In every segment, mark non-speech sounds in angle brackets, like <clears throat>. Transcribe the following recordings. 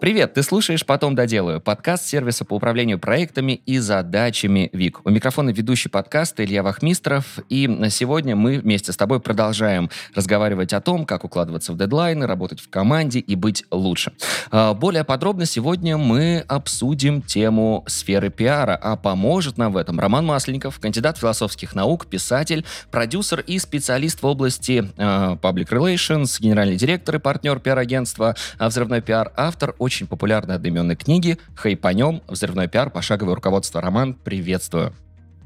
Привет, ты слушаешь «Потом доделаю» подкаст сервиса по управлению проектами и задачами ВИК. У микрофона ведущий подкаста Илья Вахмистров, и сегодня мы вместе с тобой продолжаем разговаривать о том, как укладываться в дедлайны, работать в команде и быть лучше. А, более подробно сегодня мы обсудим тему сферы пиара, а поможет нам в этом Роман Масленников, кандидат философских наук, писатель, продюсер и специалист в области uh, public relations, генеральный директор и партнер пиар-агентства «Взрывной пиар», автор очень популярной одноименной книги «Хайпанем. Взрывной пиар. Пошаговое руководство». Роман, приветствую.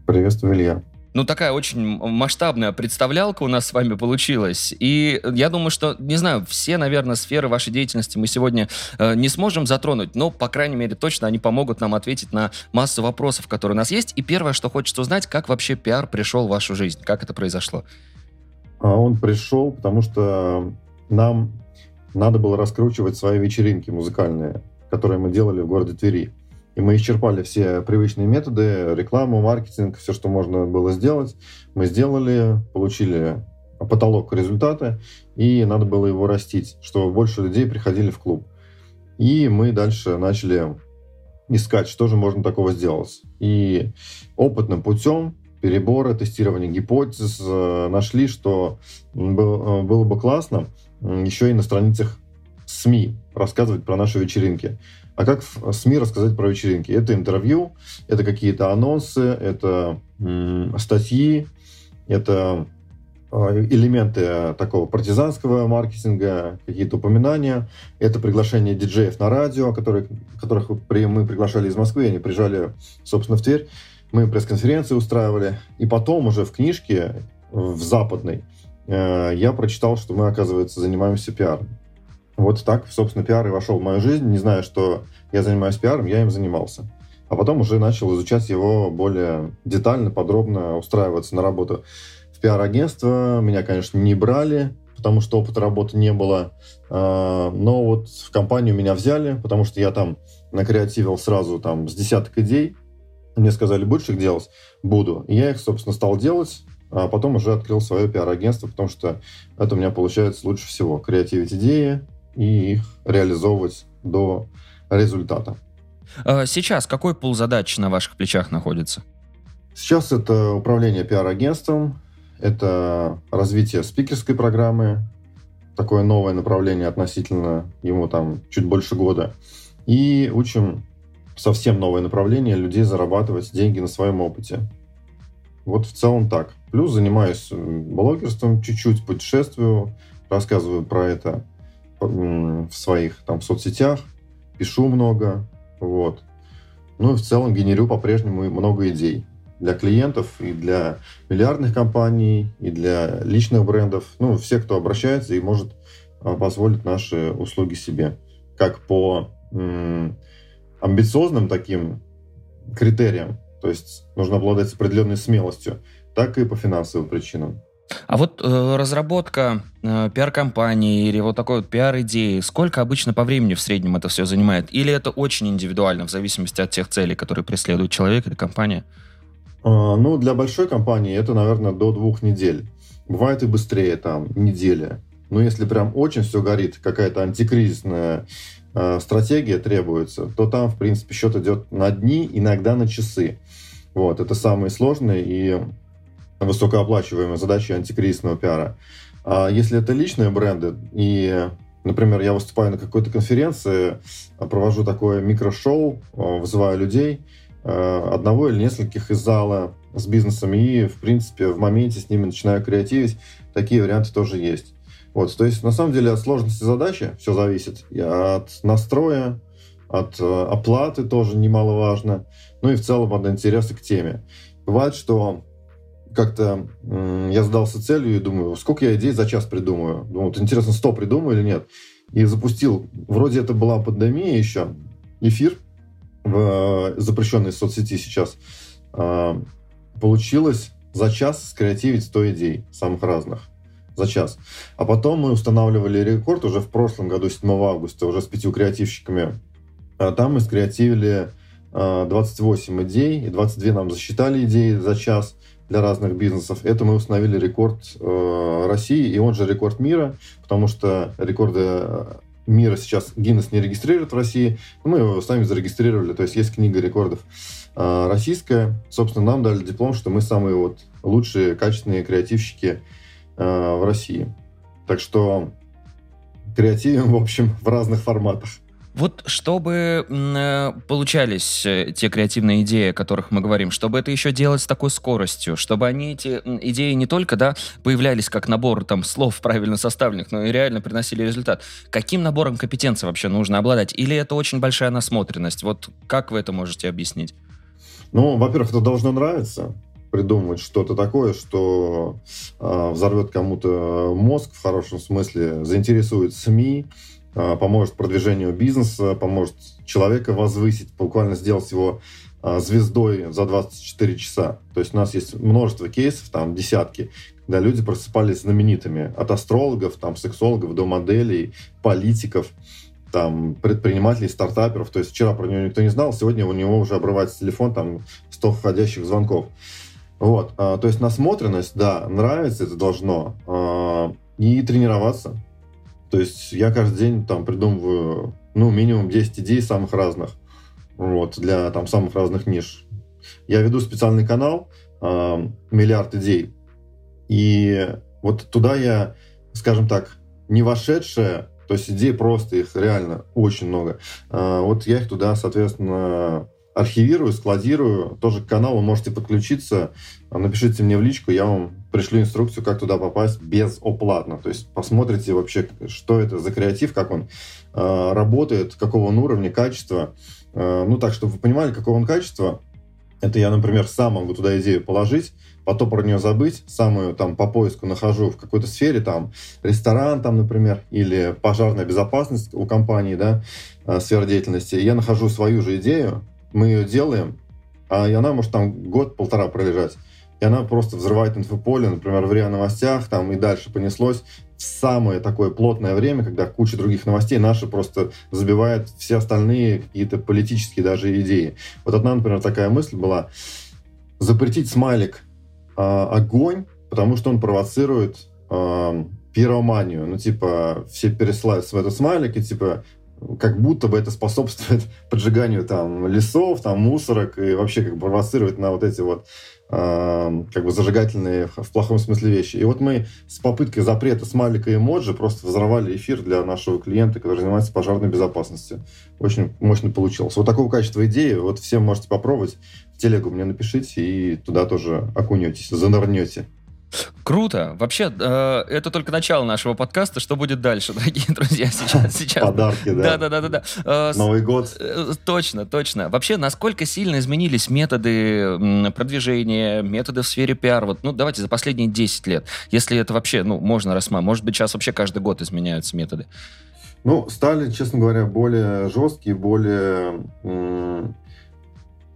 Приветствую, Илья. Ну, такая очень масштабная представлялка у нас с вами получилась. И я думаю, что, не знаю, все, наверное, сферы вашей деятельности мы сегодня э, не сможем затронуть, но, по крайней мере, точно они помогут нам ответить на массу вопросов, которые у нас есть. И первое, что хочется узнать, как вообще пиар пришел в вашу жизнь? Как это произошло? А он пришел, потому что нам надо было раскручивать свои вечеринки музыкальные, которые мы делали в городе Твери. И мы исчерпали все привычные методы, рекламу, маркетинг, все, что можно было сделать. Мы сделали, получили потолок результата, и надо было его растить, чтобы больше людей приходили в клуб. И мы дальше начали искать, что же можно такого сделать. И опытным путем перебора, тестирования гипотез э, нашли, что э, было бы классно, еще и на страницах СМИ рассказывать про наши вечеринки. А как в СМИ рассказать про вечеринки? Это интервью, это какие-то анонсы, это статьи, это а, элементы такого партизанского маркетинга, какие-то упоминания. Это приглашение диджеев на радио, которые, которых мы приглашали из Москвы, они приезжали, собственно, в Тверь. Мы пресс-конференции устраивали. И потом уже в книжке, в западной, Э, я прочитал, что мы, оказывается, занимаемся пиаром. Вот так, собственно, пиар и вошел в мою жизнь. Не зная, что я занимаюсь пиаром, я им занимался. А потом уже начал изучать его более детально, подробно, устраиваться на работу в пиар-агентство. Меня, конечно, не брали, потому что опыта работы не было. Э, но вот в компанию меня взяли, потому что я там накреативил сразу там с десяток идей. Мне сказали, будешь их делать? Буду. И я их, собственно, стал делать а потом уже открыл свое пиар-агентство, потому что это у меня получается лучше всего. Креативить идеи и их реализовывать до результата. А сейчас какой пул задач на ваших плечах находится? Сейчас это управление пиар-агентством, это развитие спикерской программы, такое новое направление относительно ему там чуть больше года. И учим совсем новое направление людей зарабатывать деньги на своем опыте. Вот в целом так. Плюс занимаюсь блогерством чуть-чуть, путешествую, рассказываю про это в своих там соцсетях, пишу много, вот. Ну и в целом генерю по-прежнему много идей для клиентов и для миллиардных компаний, и для личных брендов. Ну, все, кто обращается и может а, позволить наши услуги себе. Как по амбициозным таким критериям, то есть нужно обладать определенной смелостью, так и по финансовым причинам. А вот э, разработка э, пиар-компании или вот такой вот пиар-идеи, сколько обычно по времени в среднем это все занимает? Или это очень индивидуально, в зависимости от тех целей, которые преследует человек или компания? А, ну, для большой компании это, наверное, до двух недель. Бывает и быстрее, там, неделя. Но если прям очень все горит, какая-то антикризисная э, стратегия требуется, то там, в принципе, счет идет на дни, иногда на часы. Вот, это самые сложные и высокооплачиваемые задачи антикризисного пиара. А если это личные бренды, и, например, я выступаю на какой-то конференции, провожу такое микрошоу, вызываю людей, э, одного или нескольких из зала с бизнесом, и, в принципе, в моменте с ними начинаю креативить. Такие варианты тоже есть. Вот, то есть, на самом деле, от сложности задачи все зависит. И от настроя, от э, оплаты тоже немаловажно, ну и в целом от интереса к теме. Бывает, что как-то я задался целью и думаю, сколько я идей за час придумаю. Думаю, вот интересно, 100 придумаю или нет. И запустил, вроде это была пандемия еще, эфир в э, запрещенной соцсети сейчас. Э, получилось за час скреативить 100 идей, самых разных за час. А потом мы устанавливали рекорд уже в прошлом году, 7 августа, уже с пятью креативщиками а там мы скреативили 28 а, идей, и 22 нам засчитали идеи за час для разных бизнесов. Это мы установили рекорд э, России, и он же рекорд мира, потому что рекорды мира сейчас Гиннес не регистрирует в России. Мы его сами зарегистрировали, то есть есть книга рекордов э, российская. Собственно, нам дали диплом, что мы самые вот лучшие, качественные креативщики э, в России. Так что креативим, в общем, в разных форматах. Вот чтобы э, получались э, те креативные идеи, о которых мы говорим, чтобы это еще делать с такой скоростью, чтобы они, эти идеи не только да, появлялись как набор там, слов правильно составленных, но и реально приносили результат. Каким набором компетенций вообще нужно обладать? Или это очень большая насмотренность? Вот как вы это можете объяснить? Ну, во-первых, это должно нравиться придумывать что-то такое, что э, взорвет кому-то мозг в хорошем смысле, заинтересует СМИ, э, поможет продвижению бизнеса, поможет человека возвысить, буквально сделать его э, звездой за 24 часа. То есть у нас есть множество кейсов, там десятки, когда люди просыпались знаменитыми. От астрологов, там, сексологов до моделей, политиков там, предпринимателей, стартаперов. То есть вчера про него никто не знал, сегодня у него уже обрывается телефон, там 100 входящих звонков. Вот, а, то есть насмотренность, да, нравится, это должно. И тренироваться. То есть я каждый день там придумываю, ну, минимум 10 идей самых разных. Вот, для там самых разных ниш. Я веду специальный канал а, «Миллиард идей». И вот туда я, скажем так, не вошедшая, то есть идей просто их реально очень много. А, вот я их туда, соответственно, архивирую, складирую. Тоже к каналу можете подключиться. Напишите мне в личку, я вам пришлю инструкцию, как туда попасть безоплатно. То есть посмотрите вообще, что это за креатив, как он э, работает, какого он уровня, качества. Э, ну так, чтобы вы понимали, какого он качества. Это я, например, сам могу туда идею положить, потом про нее забыть, самую там по поиску нахожу в какой-то сфере, там ресторан, там, например, или пожарная безопасность у компании, да, э, сфера деятельности. Я нахожу свою же идею, мы ее делаем, а и она может там год-полтора пролежать. И она просто взрывает инфополе, например, в РИА новостях, там и дальше понеслось в самое такое плотное время, когда куча других новостей наши просто забивает все остальные какие-то политические даже идеи. Вот одна, например, такая мысль была запретить смайлик э, огонь, потому что он провоцирует э, пироманию. Ну, типа, все пересылают в этот смайлик, и типа как будто бы это способствует <laughs> поджиганию там лесов, там мусорок и вообще как бы провоцирует на вот эти вот э, как бы зажигательные в плохом смысле вещи. И вот мы с попыткой запрета смайлика и эмоджи просто взорвали эфир для нашего клиента, который занимается пожарной безопасностью. Очень мощно получилось. Вот такого качества идеи, вот всем можете попробовать. В телегу мне напишите и туда тоже окунетесь, занырнете. Круто. Вообще, э, это только начало нашего подкаста. Что будет дальше, <laughs> дорогие друзья? Сейчас, сейчас. Подарки, да. Да, да, да, да. Э, Новый год. Э, точно, точно. Вообще, насколько сильно изменились методы продвижения, методы в сфере пиар? Вот, ну, давайте за последние 10 лет. Если это вообще, ну, можно рассматривать. Может быть, сейчас вообще каждый год изменяются методы. Ну, стали, честно говоря, более жесткие, более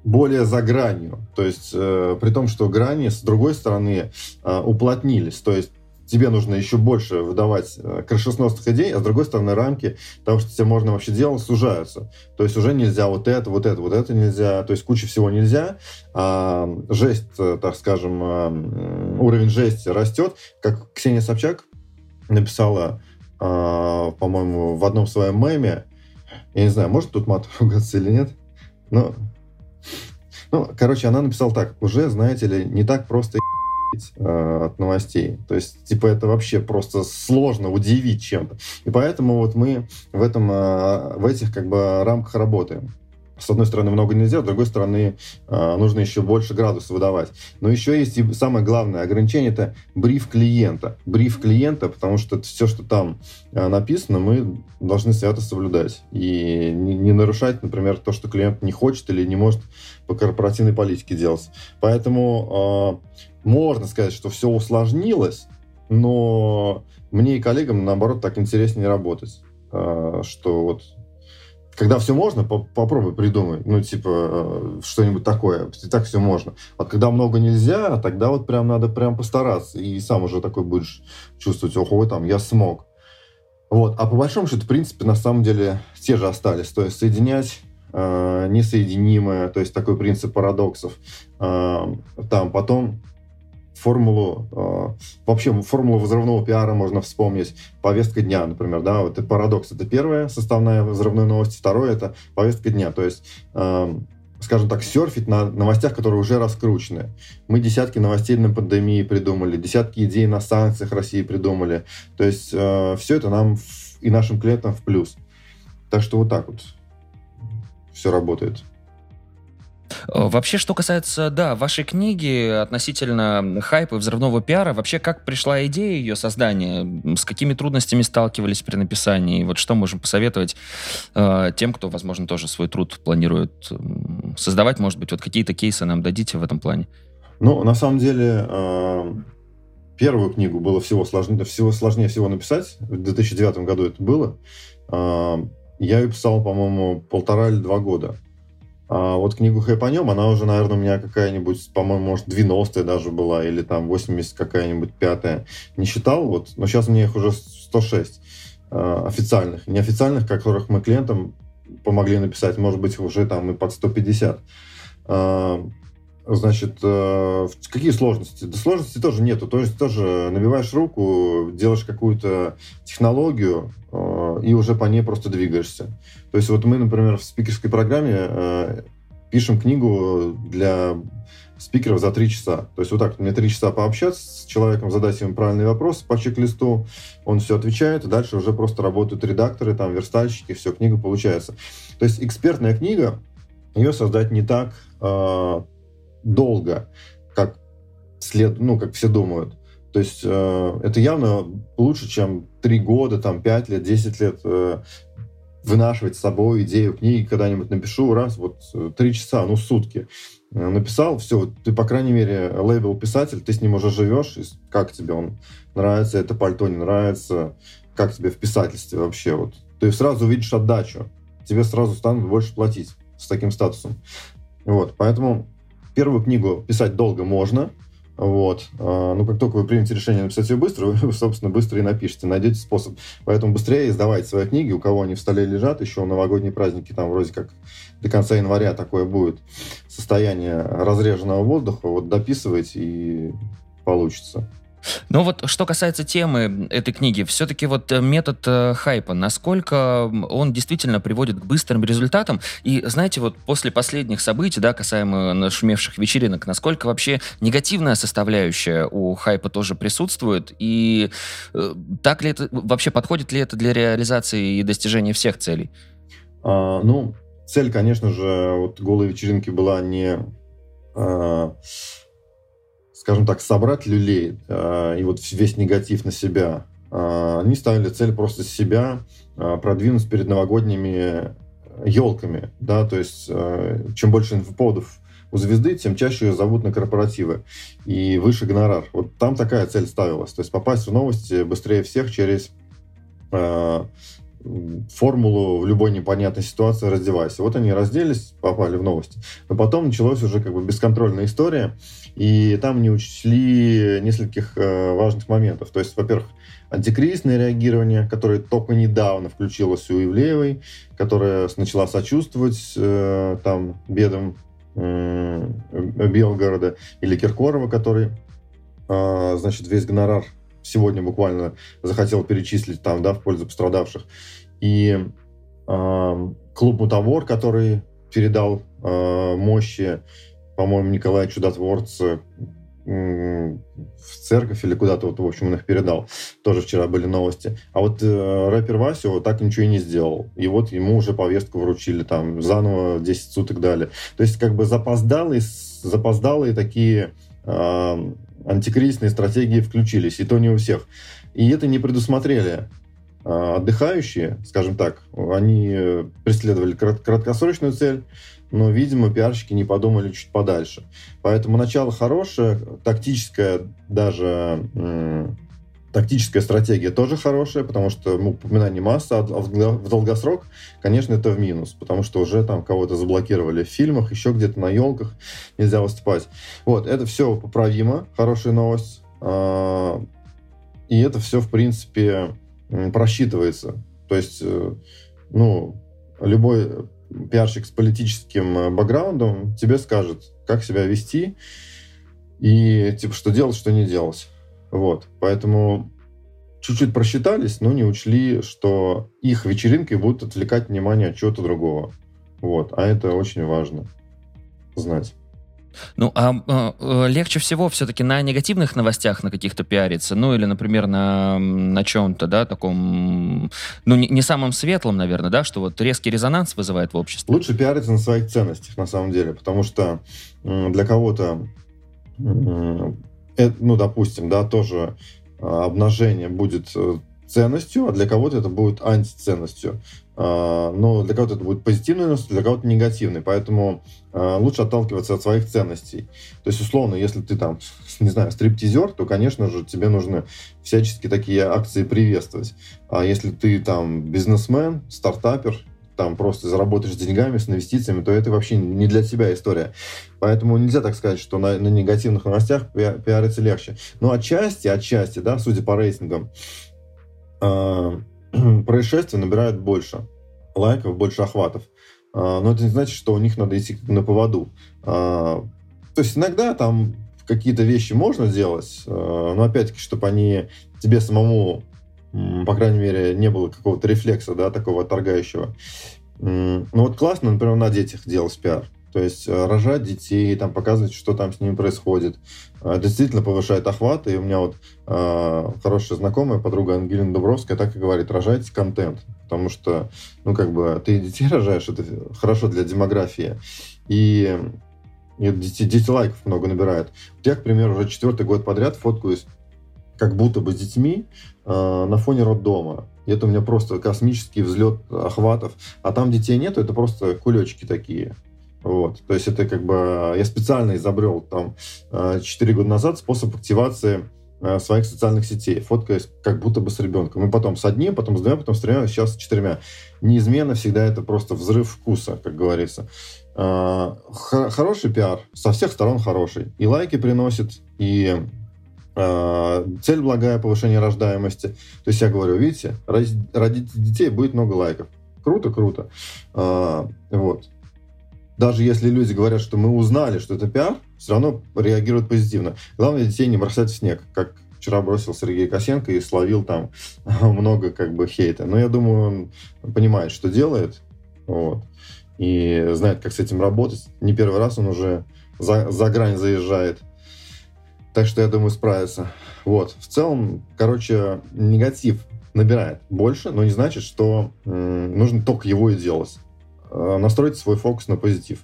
более за гранью. То есть, э, при том, что грани, с другой стороны, э, уплотнились. То есть, тебе нужно еще больше выдавать э, крышесносных идей, а с другой стороны, рамки того, что тебе можно вообще делать, сужаются. То есть, уже нельзя вот это, вот это, вот это нельзя. То есть, куча всего нельзя. А жесть, э, так скажем, э, уровень жести растет. Как Ксения Собчак написала, э, по-моему, в одном своем меме, я не знаю, может тут мат <laughs> ругаться или нет, но ну, короче, она написала так. Уже, знаете ли, не так просто э, от новостей. То есть, типа, это вообще просто сложно удивить чем-то. И поэтому вот мы в, этом, э, в этих как бы рамках работаем с одной стороны, много нельзя, с другой стороны, а, нужно еще больше градусов выдавать. Но еще есть и самое главное ограничение – это бриф клиента. Бриф клиента, потому что все, что там а, написано, мы должны свято соблюдать. И не, нарушать, например, то, что клиент не хочет или не может по корпоративной политике делать. Поэтому э, можно сказать, что все усложнилось, но мне и коллегам, наоборот, так интереснее работать. Э, что вот когда все можно, по попробуй придумай. Ну, типа, э, что-нибудь такое. И так все можно. А когда много нельзя, тогда вот прям надо прям постараться. И сам уже такой будешь чувствовать, ого, там, я смог. Вот. А по большому счету, в принципе, на самом деле, те же остались. То есть соединять э, несоединимое, то есть такой принцип парадоксов. Э, там потом формулу, э, вообще формулу взрывного пиара можно вспомнить, повестка дня, например, да, вот это парадокс, это первая составная взрывной новости, второе это повестка дня, то есть э, скажем так, серфить на новостях, которые уже раскручены. Мы десятки новостей на пандемии придумали, десятки идей на санкциях России придумали. То есть э, все это нам в, и нашим клиентам в плюс. Так что вот так вот все работает. Э, вообще, что касается, да, вашей книги относительно хайпа и взрывного пиара, вообще как пришла идея ее создания? С какими трудностями сталкивались при написании? Вот что можем посоветовать э, тем, кто, возможно, тоже свой труд планирует создавать? Может быть, вот какие-то кейсы нам дадите в этом плане? Ну, на самом деле, э, первую книгу было всего сложнее, всего сложнее всего написать. В 2009 году это было. Э, я ее писал, по-моему, полтора или два года. А вот книгу «Хайпанем», она уже, наверное, у меня какая-нибудь, по-моему, может, 90-я даже была, или там 80 какая-нибудь пятая. Не считал, вот, но сейчас мне их уже 106 э, официальных. Неофициальных, которых мы клиентам помогли написать, может быть, уже там и под 150. Э, значит, э, какие сложности? Да сложностей тоже нету. То есть тоже набиваешь руку, делаешь какую-то технологию, э, и уже по ней просто двигаешься. То есть вот мы, например, в спикерской программе э, пишем книгу для спикеров за три часа. То есть вот так, мне три часа пообщаться с человеком, задать ему правильный вопрос по чек-листу, он все отвечает, и дальше уже просто работают редакторы, там, верстальщики, все, книга получается. То есть экспертная книга, ее создать не так э, долго, как след, ну, как все думают. То есть э, это явно лучше, чем три года, там, пять лет, десять лет э, вынашивать с собой идею книги, когда-нибудь напишу, раз, вот э, три часа, ну, сутки. Э, написал, все, ты, по крайней мере, лейбл писатель, ты с ним уже живешь, как тебе он нравится, это пальто не нравится, как тебе в писательстве вообще, вот. Ты сразу увидишь отдачу, тебе сразу станут больше платить с таким статусом. Вот, поэтому первую книгу писать долго можно, вот. А, ну, как только вы примете решение написать ее быстро, <laughs> вы, собственно, быстро и напишите, найдете способ. Поэтому быстрее издавайте свои книги, у кого они в столе лежат, еще новогодние праздники, там вроде как до конца января такое будет состояние разреженного воздуха, вот дописывайте и получится. Ну вот, что касается темы этой книги, все-таки вот э, метод э, хайпа, насколько он действительно приводит к быстрым результатам? И знаете, вот после последних событий, да, касаемо нашумевших вечеринок, насколько вообще негативная составляющая у хайпа тоже присутствует? И э, так ли это, вообще подходит ли это для реализации и достижения всех целей? А, ну, цель, конечно же, вот голой вечеринки была не... А скажем так, собрать люлей э, и вот весь негатив на себя. Э, они ставили цель просто себя э, продвинуть перед новогодними елками, да, то есть э, чем больше инфоповодов у звезды, тем чаще ее зовут на корпоративы и выше гонорар. Вот там такая цель ставилась, то есть попасть в новости быстрее всех через э, формулу в любой непонятной ситуации раздевайся. Вот они разделись, попали в новости. Но потом началась уже как бы бесконтрольная история, и там не учли нескольких э, важных моментов. То есть, во-первых, антикризисное реагирование, которое только недавно включилось у Ивлеевой, которая начала сочувствовать э, там бедам э, Белгорода, или Киркорова, который, значит, весь гонорар сегодня буквально захотел перечислить там, да, в пользу пострадавших. И клуб «Мутавор», который передал мощи по-моему, Николай Чудотворца в церковь или куда-то, вот, в общем, он их передал. Тоже вчера были новости. А вот э, рэпер Васю так ничего и не сделал. И вот ему уже повестку вручили, там, заново 10 суток дали. То есть, как бы запоздалые, запоздалые такие э, антикризисные стратегии включились, и то не у всех. И это не предусмотрели отдыхающие, скажем так. Они э, преследовали краткосрочную цель, но, видимо, пиарщики не подумали чуть подальше. Поэтому начало хорошее, тактическая даже тактическая стратегия тоже хорошая, потому что ну, упоминание массы, а в долгосрок, конечно, это в минус, потому что уже там кого-то заблокировали в фильмах, еще где-то на елках нельзя выступать. Вот, это все поправимо, хорошая новость. А, и это все, в принципе, просчитывается. То есть, э, ну, любой пиарщик с политическим э, бэкграундом тебе скажет, как себя вести, и типа что делать, что не делать. Вот, поэтому чуть-чуть просчитались, но не учли, что их вечеринки будут отвлекать внимание от чего-то другого. Вот, а это очень важно знать. Ну, а э, легче всего все-таки на негативных новостях на каких-то пиариться, ну, или, например, на, на чем-то, да, таком, ну, не, не самом светлом, наверное, да, что вот резкий резонанс вызывает в обществе. Лучше пиариться на своих ценностях, на самом деле, потому что для кого-то, э, ну, допустим, да, тоже а, обнажение будет э, ценностью, а для кого-то это будет антиценностью. А, но для кого-то это будет позитивной для кого-то негативной. Поэтому а, лучше отталкиваться от своих ценностей. То есть, условно, если ты там, <laughs> не знаю, стриптизер, то, конечно же, тебе нужно всячески такие акции приветствовать. А если ты там бизнесмен, стартапер, там просто заработаешь деньгами, с инвестициями, то это вообще не для тебя история. Поэтому нельзя так сказать, что на, на негативных новостях пиариться легче. Но отчасти, отчасти, да, судя по рейтингам, <clears throat> происшествия набирают больше лайков, больше охватов. Э, но это не значит, что у них надо идти на поводу. Э, то есть иногда там какие-то вещи можно делать, э, но опять-таки, чтобы они тебе самому по крайней мере, не было какого-то рефлекса, да, такого отторгающего. Ну вот классно, например, на детях делать пиар. То есть э, рожать детей, там, показывать, что там с ними происходит. Э, действительно повышает охват. И у меня вот э, хорошая знакомая, подруга Ангелина Дубровская, так и говорит, рожайте контент. Потому что, ну, как бы, ты детей рожаешь, это хорошо для демографии. И, и дети, дети лайков много набирают. Вот я, к примеру, уже четвертый год подряд фоткаюсь как будто бы с детьми э, на фоне роддома. И это у меня просто космический взлет охватов. А там детей нету, это просто кулечки такие. Вот. То есть это как бы... Я специально изобрел там 4 года назад способ активации своих социальных сетей, фоткаясь как будто бы с ребенком. И потом с одним, потом с двумя, потом с тремя, сейчас с четырьмя. Неизменно всегда это просто взрыв вкуса, как говорится. Хороший пиар, со всех сторон хороший. И лайки приносит, и цель благая, повышение рождаемости. То есть я говорю, видите, родить детей будет много лайков. Круто, круто. Вот даже если люди говорят, что мы узнали, что это пиар, все равно реагируют позитивно. Главное детей не бросать в снег, как вчера бросил Сергей Косенко и словил там <laughs> много как бы хейта. Но я думаю, он понимает, что делает, вот, и знает, как с этим работать. Не первый раз он уже за, за грань заезжает. Так что я думаю, справится. Вот. В целом, короче, негатив набирает больше, но не значит, что м- нужно только его и делать. Э, настроить свой фокус на позитив.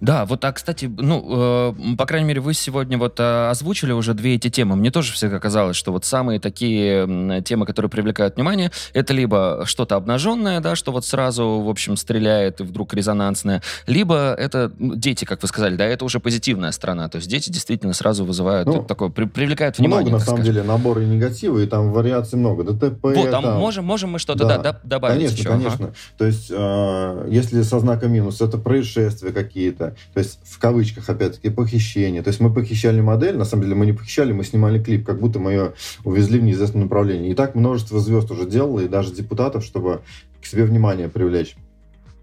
Да, вот, а, кстати, ну, э, по крайней мере, вы сегодня вот э, озвучили уже две эти темы. Мне тоже всегда казалось, что вот самые такие темы, которые привлекают внимание, это либо что-то обнаженное, да, что вот сразу, в общем, стреляет и вдруг резонансное, либо это ну, дети, как вы сказали, да, это уже позитивная сторона. То есть дети действительно сразу вызывают ну, такое, при, привлекают внимание. Много, на самом скажем. деле, наборы негатива, и там вариаций много. ДТП. Вот, там, там... можем, можем мы что-то да, да, добавить конечно, еще. Конечно, ага. То есть, э, если со знаком минус, это происшествия какие-то, какие-то, то есть в кавычках, опять-таки, похищение. То есть мы похищали модель, на самом деле мы не похищали, мы снимали клип, как будто мы ее увезли в неизвестном направлении. И так множество звезд уже делало, и даже депутатов, чтобы к себе внимание привлечь.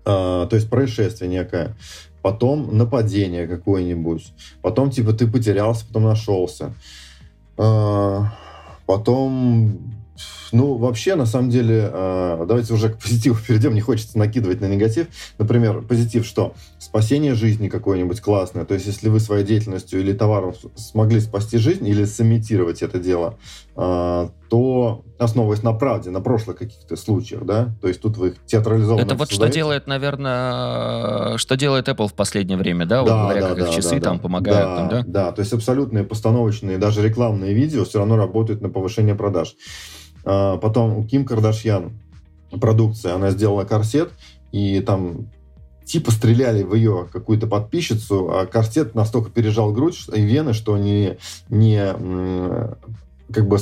А, то есть происшествие некое. Потом нападение какое-нибудь. Потом, типа, ты потерялся, потом нашелся. А, потом ну, вообще, на самом деле, э, давайте уже к позитиву <laughs> перейдем. Не хочется накидывать на негатив. Например, позитив что? Спасение жизни какое-нибудь классное. То есть, если вы своей деятельностью или товаром смогли спасти жизнь или сымитировать это дело, то, основываясь на правде, на прошлых каких-то случаях, да, то есть тут вы театрализованно Это вот создаете. что делает, наверное, что делает Apple в последнее время, да, да говоря, да, как да, их часы да, там да. помогают, да, там, да? Да, то есть абсолютные постановочные, даже рекламные видео все равно работают на повышение продаж. А, потом у Ким Кардашьян продукция, она сделала корсет, и там типа стреляли в ее какую-то подписчицу, а корсет настолько пережал грудь и вены, что не, не как бы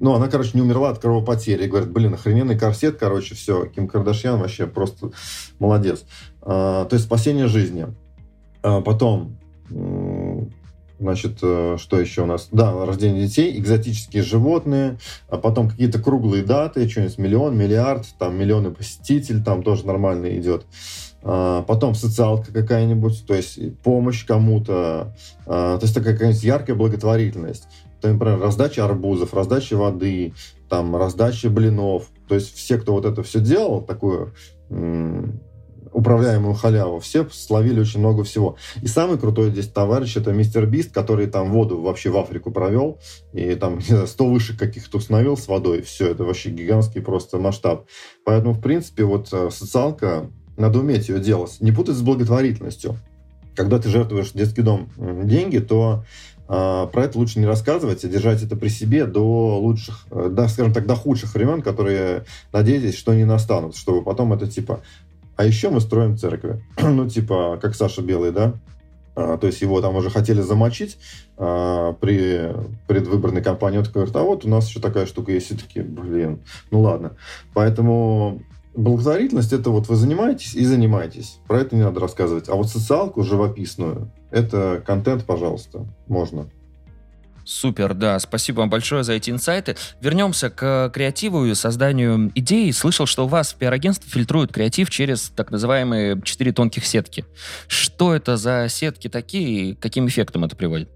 ну, она, короче, не умерла от кровопотери. Говорит, блин, охрененный корсет, короче, все. Ким Кардашьян вообще просто молодец. А, то есть спасение жизни. А, потом Значит, э, что еще у нас? Да, рождение детей, экзотические животные, а потом какие-то круглые даты, что-нибудь миллион, миллиард, там миллионы посетителей, там тоже нормально идет. А, потом социалка какая-нибудь, то есть помощь кому-то, то есть такая какая-нибудь яркая благотворительность. Например, раздача арбузов, раздача воды, там, раздача блинов. То есть все, кто вот это все делал, такую управляемую халяву, все словили очень много всего. И самый крутой здесь товарищ это мистер Бист, который там воду вообще в Африку провел, и там <laughs> не знаю, 100 вышек каких-то установил с водой, все, это вообще гигантский просто масштаб. Поэтому, в принципе, вот э, социалка, надо уметь ее делать. Не путать с благотворительностью. Когда ты жертвуешь детский дом деньги, то про это лучше не рассказывать, а держать это при себе до лучших, э, до, скажем так, до худших времен, которые, надеетесь, что не настанут, чтобы потом это типа а еще мы строим церкви. <clears throat> ну, типа, как Саша Белый, да? А, то есть его там уже хотели замочить а, при предвыборной кампании. Он такой говорит, а вот у нас еще такая штука есть. И такие, блин, ну ладно. Поэтому благотворительность это вот вы занимаетесь и занимаетесь. Про это не надо рассказывать. А вот социалку живописную, это контент, пожалуйста, можно. Супер, да. Спасибо вам большое за эти инсайты. Вернемся к креативу и созданию идей. Слышал, что у вас в пиар-агентстве фильтруют креатив через так называемые четыре тонких сетки. Что это за сетки такие и каким эффектом это приводит?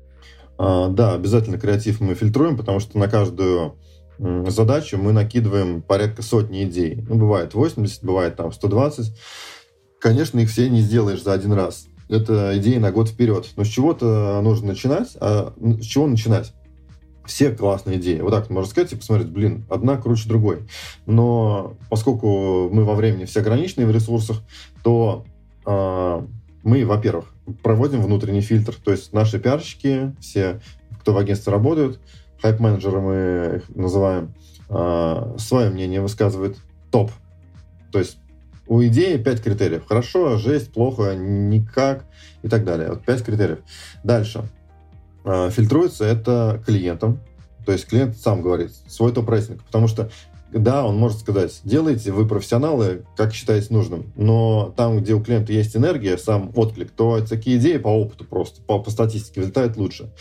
А, да, обязательно креатив мы фильтруем, потому что на каждую задачу мы накидываем порядка сотни идей. Ну, бывает 80, бывает там 120. Конечно, их все не сделаешь за один раз это идеи на год вперед. Но с чего-то нужно начинать. А с чего начинать? Все классные идеи. Вот так можно сказать и посмотреть, блин, одна круче другой. Но поскольку мы во времени все ограничены в ресурсах, то э, мы, во-первых, проводим внутренний фильтр. То есть наши пиарщики, все, кто в агентстве работают, хайп-менеджеры мы их называем, э, свое мнение высказывают топ. То есть у идеи 5 критериев. Хорошо, жесть, плохо, никак и так далее. Вот 5 критериев. Дальше. А, фильтруется это клиентом. То есть клиент сам говорит свой топ-рейтинг. Потому что да, он может сказать, делайте, вы профессионалы, как считаете нужным. Но там, где у клиента есть энергия, сам отклик, то такие идеи по опыту просто, по, по статистике вылетают лучше.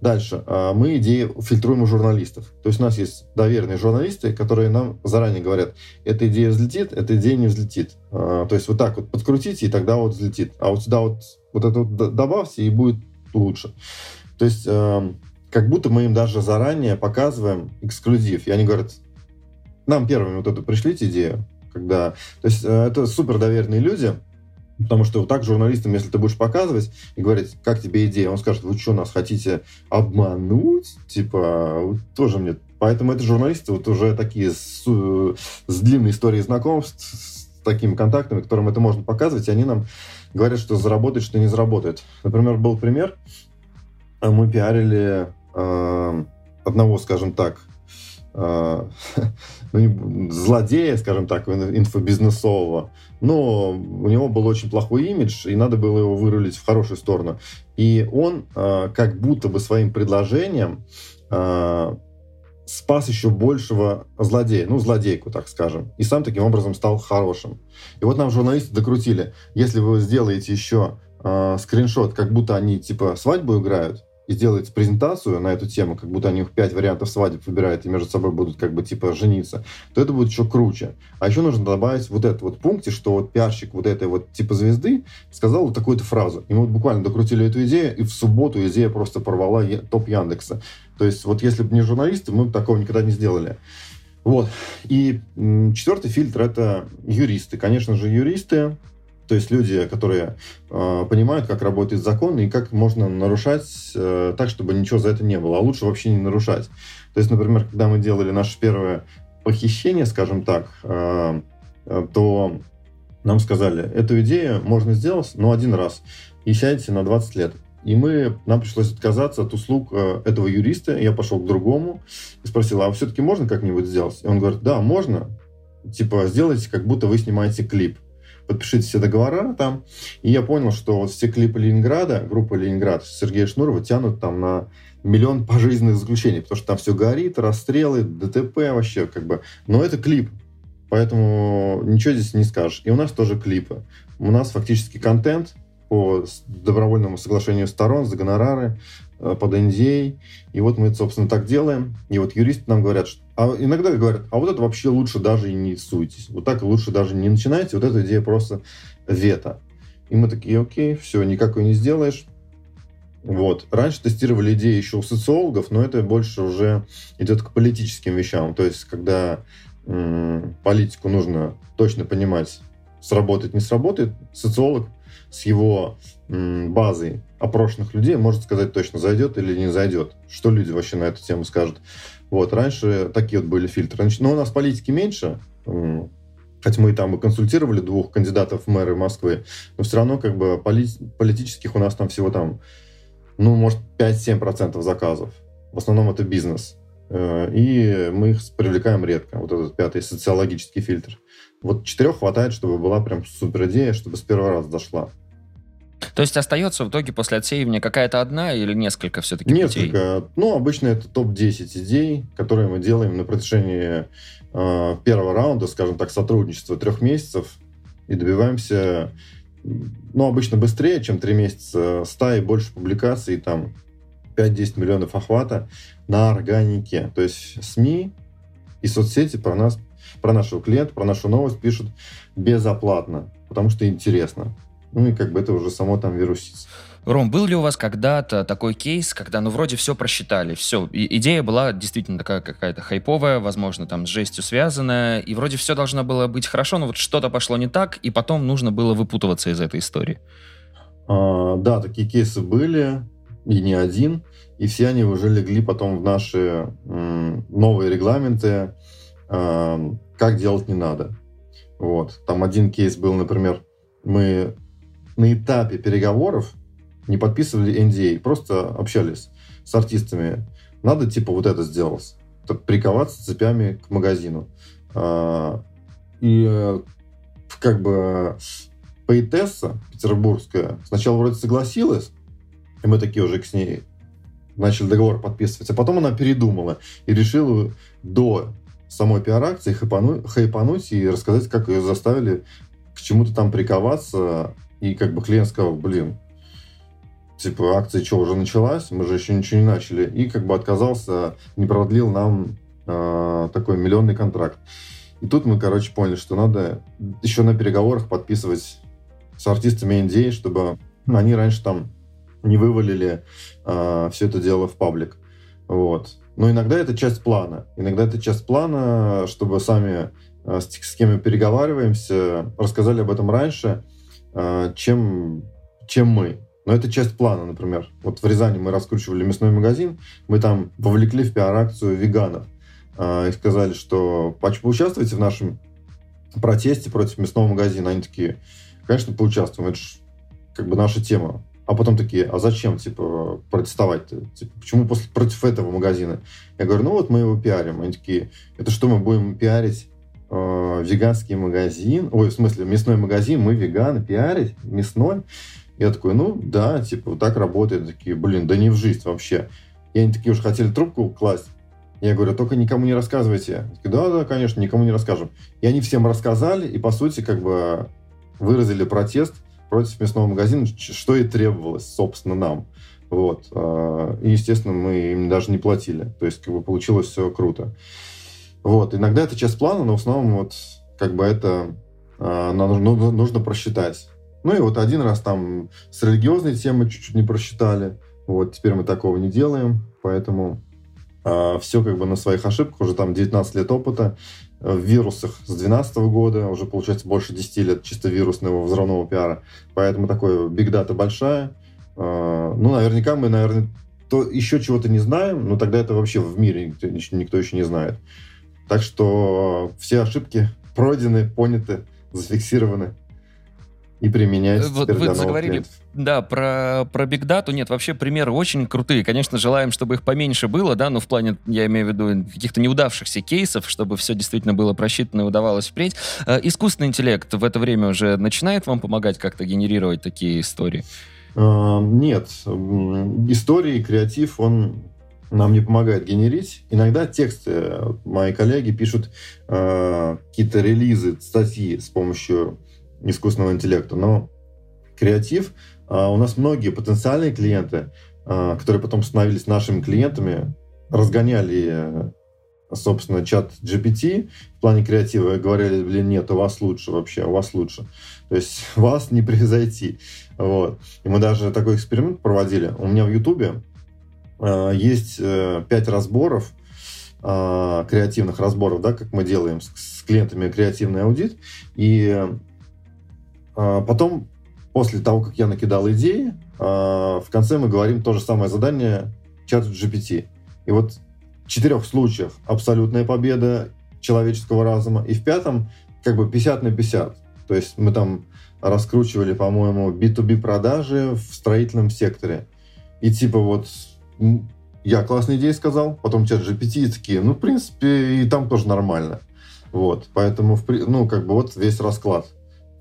Дальше. А, мы идеи фильтруем у журналистов. То есть у нас есть доверенные журналисты, которые нам заранее говорят, эта идея взлетит, эта идея не взлетит. А, то есть вот так вот подкрутите, и тогда вот взлетит. А вот сюда вот, вот это вот добавьте, и будет лучше. То есть а, как будто мы им даже заранее показываем эксклюзив. И они говорят, нам первыми вот эту пришлите идею, когда... То есть э, это супер доверенные люди, Потому что вот так журналистам, если ты будешь показывать и говорить, как тебе идея, он скажет, вы что, нас хотите обмануть? Типа, тоже мне... Поэтому это журналисты вот уже такие с, с длинной историей знакомств, с такими контактами, которым это можно показывать, и они нам говорят, что заработает, что не заработает. Например, был пример, мы пиарили э, одного, скажем так, э, <laughs> ну, злодея, скажем так, инфобизнесового, но у него был очень плохой имидж, и надо было его вырулить в хорошую сторону. И он э, как будто бы своим предложением э, спас еще большего злодея, ну, злодейку, так скажем, и сам таким образом стал хорошим. И вот нам журналисты докрутили, если вы сделаете еще э, скриншот, как будто они, типа, свадьбу играют, и сделаете презентацию на эту тему, как будто они их пять вариантов свадеб выбирают и между собой будут как бы типа жениться, то это будет еще круче. А еще нужно добавить вот этот вот пункте, что вот пиарщик вот этой вот типа звезды сказал вот такую-то фразу. И мы вот буквально докрутили эту идею, и в субботу идея просто порвала топ Яндекса. То есть вот если бы не журналисты, мы бы такого никогда не сделали. Вот. И четвертый фильтр — это юристы. Конечно же, юристы то есть люди, которые э, понимают, как работает закон и как можно нарушать э, так, чтобы ничего за это не было, а лучше вообще не нарушать. То есть, например, когда мы делали наше первое похищение, скажем так, э, э то нам сказали, эту идею можно сделать, но один раз, и сядете на 20 лет. И мы, нам пришлось отказаться от услуг э, этого юриста. Я пошел к другому и спросил, а все-таки можно как-нибудь сделать? И он говорит, да, можно. Типа, сделайте, как будто вы снимаете клип подпишите все договора там. И я понял, что вот все клипы Ленинграда, группа Ленинград Сергея Шнурова тянут там на миллион пожизненных заключений, потому что там все горит, расстрелы, ДТП вообще как бы. Но это клип, поэтому ничего здесь не скажешь. И у нас тоже клипы. У нас фактически контент по добровольному соглашению сторон за гонорары. Э, под NDA. И вот мы, собственно, так делаем. И вот юристы нам говорят, что... А иногда говорят, а вот это вообще лучше даже и не суйтесь. Вот так лучше даже не начинайте. Вот эта идея просто вето. И мы такие, окей, все, никакой не сделаешь. Вот. Раньше тестировали идеи еще у социологов, но это больше уже идет к политическим вещам. То есть, когда м- политику нужно точно понимать, сработает, не сработает, социолог с его базой опрошенных людей может сказать точно, зайдет или не зайдет. Что люди вообще на эту тему скажут. Вот. Раньше такие вот были фильтры. Но у нас политики меньше, хотя мы там и консультировали двух кандидатов в мэры Москвы, но все равно как бы полит- политических у нас там всего там ну, может, 5-7% заказов. В основном это бизнес. Э, и мы их привлекаем редко. Вот этот пятый социологический фильтр. Вот четырех хватает, чтобы была прям супер идея, чтобы с первого раза дошла. То есть остается в итоге после отсеивания какая-то одна или несколько все-таки Несколько. Путей? Ну, обычно это топ-10 идей, которые мы делаем на протяжении э, первого раунда, скажем так, сотрудничества трех месяцев и добиваемся ну, обычно быстрее, чем 3 месяца, 100 и больше публикаций, там 5-10 миллионов охвата на органике. То есть СМИ и соцсети про нас, про нашего клиента, про нашу новость пишут безоплатно, потому что интересно. Ну и как бы это уже само там вирусится. Ром, был ли у вас когда-то такой кейс, когда, ну, вроде все просчитали, все, и, идея была действительно такая какая-то хайповая, возможно, там, с жестью связанная, и вроде все должно было быть хорошо, но вот что-то пошло не так, и потом нужно было выпутываться из этой истории? А, да, такие кейсы были, и не один, и все они уже легли потом в наши м, новые регламенты, э, как делать не надо. Вот. Там один кейс был, например, мы на этапе переговоров не подписывали NDA, просто общались с артистами. Надо типа вот это сделать. Приковаться цепями к магазину. А, и э, как бы поэтесса петербургская сначала вроде согласилась, и мы такие уже с ней начали договор подписывать, а потом она передумала и решила до самой пиар-акции хайпануть, хайпануть и рассказать, как ее заставили к чему-то там приковаться. И как бы клиент сказал, блин, типа, акция что, уже началась, мы же еще ничего не начали. И как бы отказался, не продлил нам э, такой миллионный контракт. И тут мы, короче, поняли, что надо еще на переговорах подписывать с артистами NDA, чтобы они раньше там не вывалили э, все это дело в паблик. Вот. Но иногда это часть плана. Иногда это часть плана, чтобы сами э, с, с кем мы переговариваемся, рассказали об этом раньше, э, чем, чем мы. Но это часть плана, например. Вот в Рязани мы раскручивали мясной магазин, мы там вовлекли в пиар-акцию веганов э, и сказали, что поучаствуйте в нашем протесте против мясного магазина. Они такие, конечно, поучаствуем, это же как бы наша тема. А потом такие, а зачем, типа, протестовать-то? Типа, почему после, против этого магазина? Я говорю, ну вот мы его пиарим. Они такие, это что, мы будем пиарить э, веганский магазин? Ой, в смысле, мясной магазин, мы веганы, пиарить мясной? Я такой, ну да, типа вот так работает. Такие, блин, да не в жизнь вообще. И они такие уж хотели трубку класть. Я говорю, только никому не рассказывайте. Такие, да, да, конечно, никому не расскажем. И они всем рассказали, и по сути как бы выразили протест против мясного магазина, что и требовалось, собственно, нам. Вот. А, и, естественно, мы им даже не платили. То есть, как бы получилось все круто. Вот. Иногда это часть плана, но в основном вот как бы это а, нужно, нужно просчитать. Ну и вот один раз там с религиозной темой чуть-чуть не просчитали. Вот теперь мы такого не делаем, поэтому а, все как бы на своих ошибках. Уже там 19 лет опыта в вирусах с 2012 года, уже получается больше 10 лет чисто вирусного взрывного пиара. Поэтому такой дата большая. А, ну, наверняка мы, наверное, то еще чего-то не знаем, но тогда это вообще в мире никто, никто еще не знает. Так что все ошибки пройдены, поняты, зафиксированы и применять э, вот вы заговорили, клиентов. да, про, про Big Data. Нет, вообще примеры очень крутые. Конечно, желаем, чтобы их поменьше было, да, но в плане, я имею в виду, каких-то неудавшихся кейсов, чтобы все действительно было просчитано и удавалось впредь. Э, искусственный интеллект в это время уже начинает вам помогать как-то генерировать такие истории? Uh, нет. Истории, креатив, он нам не помогает генерить. Иногда тексты мои коллеги пишут э, какие-то релизы, статьи с помощью искусственного интеллекта. Но креатив, а, у нас многие потенциальные клиенты э, которые потом становились нашими клиентами, разгоняли собственно, чат GPT в плане креатива говорили, блин, нет, у вас лучше вообще, у вас лучше. То есть <laughs> вас не превзойти. Вот. И мы даже такой эксперимент проводили. У меня в Ютубе э, есть э, пять разборов, э, креативных разборов, да, как мы делаем с, с клиентами креативный аудит. И э, потом, после того, как я накидал идеи, э, в конце мы говорим то же самое задание чату GPT. И вот в четырех случаях абсолютная победа человеческого разума, и в пятом как бы 50 на 50. То есть мы там раскручивали, по-моему, B2B продажи в строительном секторе. И типа вот я классные идеи сказал, потом чат GPT и такие, ну, в принципе, и там тоже нормально. Вот, поэтому, ну, как бы вот весь расклад.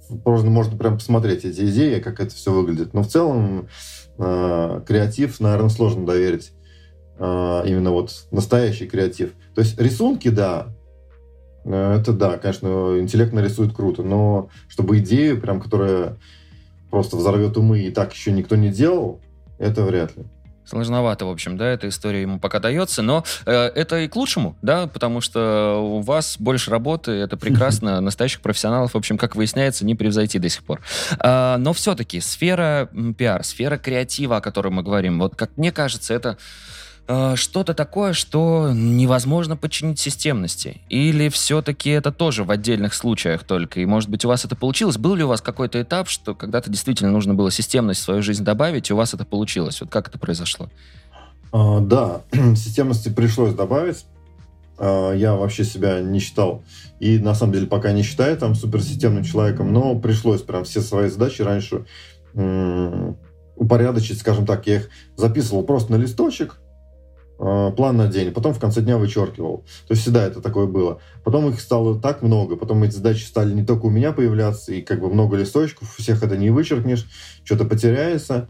Можно, можно прям посмотреть эти идеи, как это все выглядит. Но в целом э, креатив, наверное, сложно доверить а, именно вот настоящий креатив. То есть рисунки, да, э, это да, конечно, интеллект нарисует круто, но чтобы идею, прям, которая просто взорвет умы и так еще никто не делал, это вряд ли. Сложновато, в общем, да, эта история ему пока дается, но э, это и к лучшему, да, потому что у вас больше работы, это прекрасно, <laughs> настоящих профессионалов, в общем, как выясняется, не превзойти до сих пор. А, но все-таки сфера пиар, сфера креатива, о которой мы говорим, вот как мне кажется, это Э, что-то такое, что невозможно подчинить системности? Или все-таки это тоже в отдельных случаях только? И, может быть, у вас это получилось? Был ли у вас какой-то этап, что когда-то действительно нужно было системность в свою жизнь добавить, и у вас это получилось? Вот как это произошло? А, да, <clears throat> системности пришлось добавить. А, я вообще себя не считал и на самом деле пока не считаю там суперсистемным человеком, но пришлось прям все свои задачи раньше упорядочить, скажем так, я их записывал просто на листочек, Э, план на день, потом в конце дня вычеркивал. То есть всегда это такое было. Потом их стало так много, потом эти задачи стали не только у меня появляться, и как бы много листочков, всех это не вычеркнешь, что-то потеряется.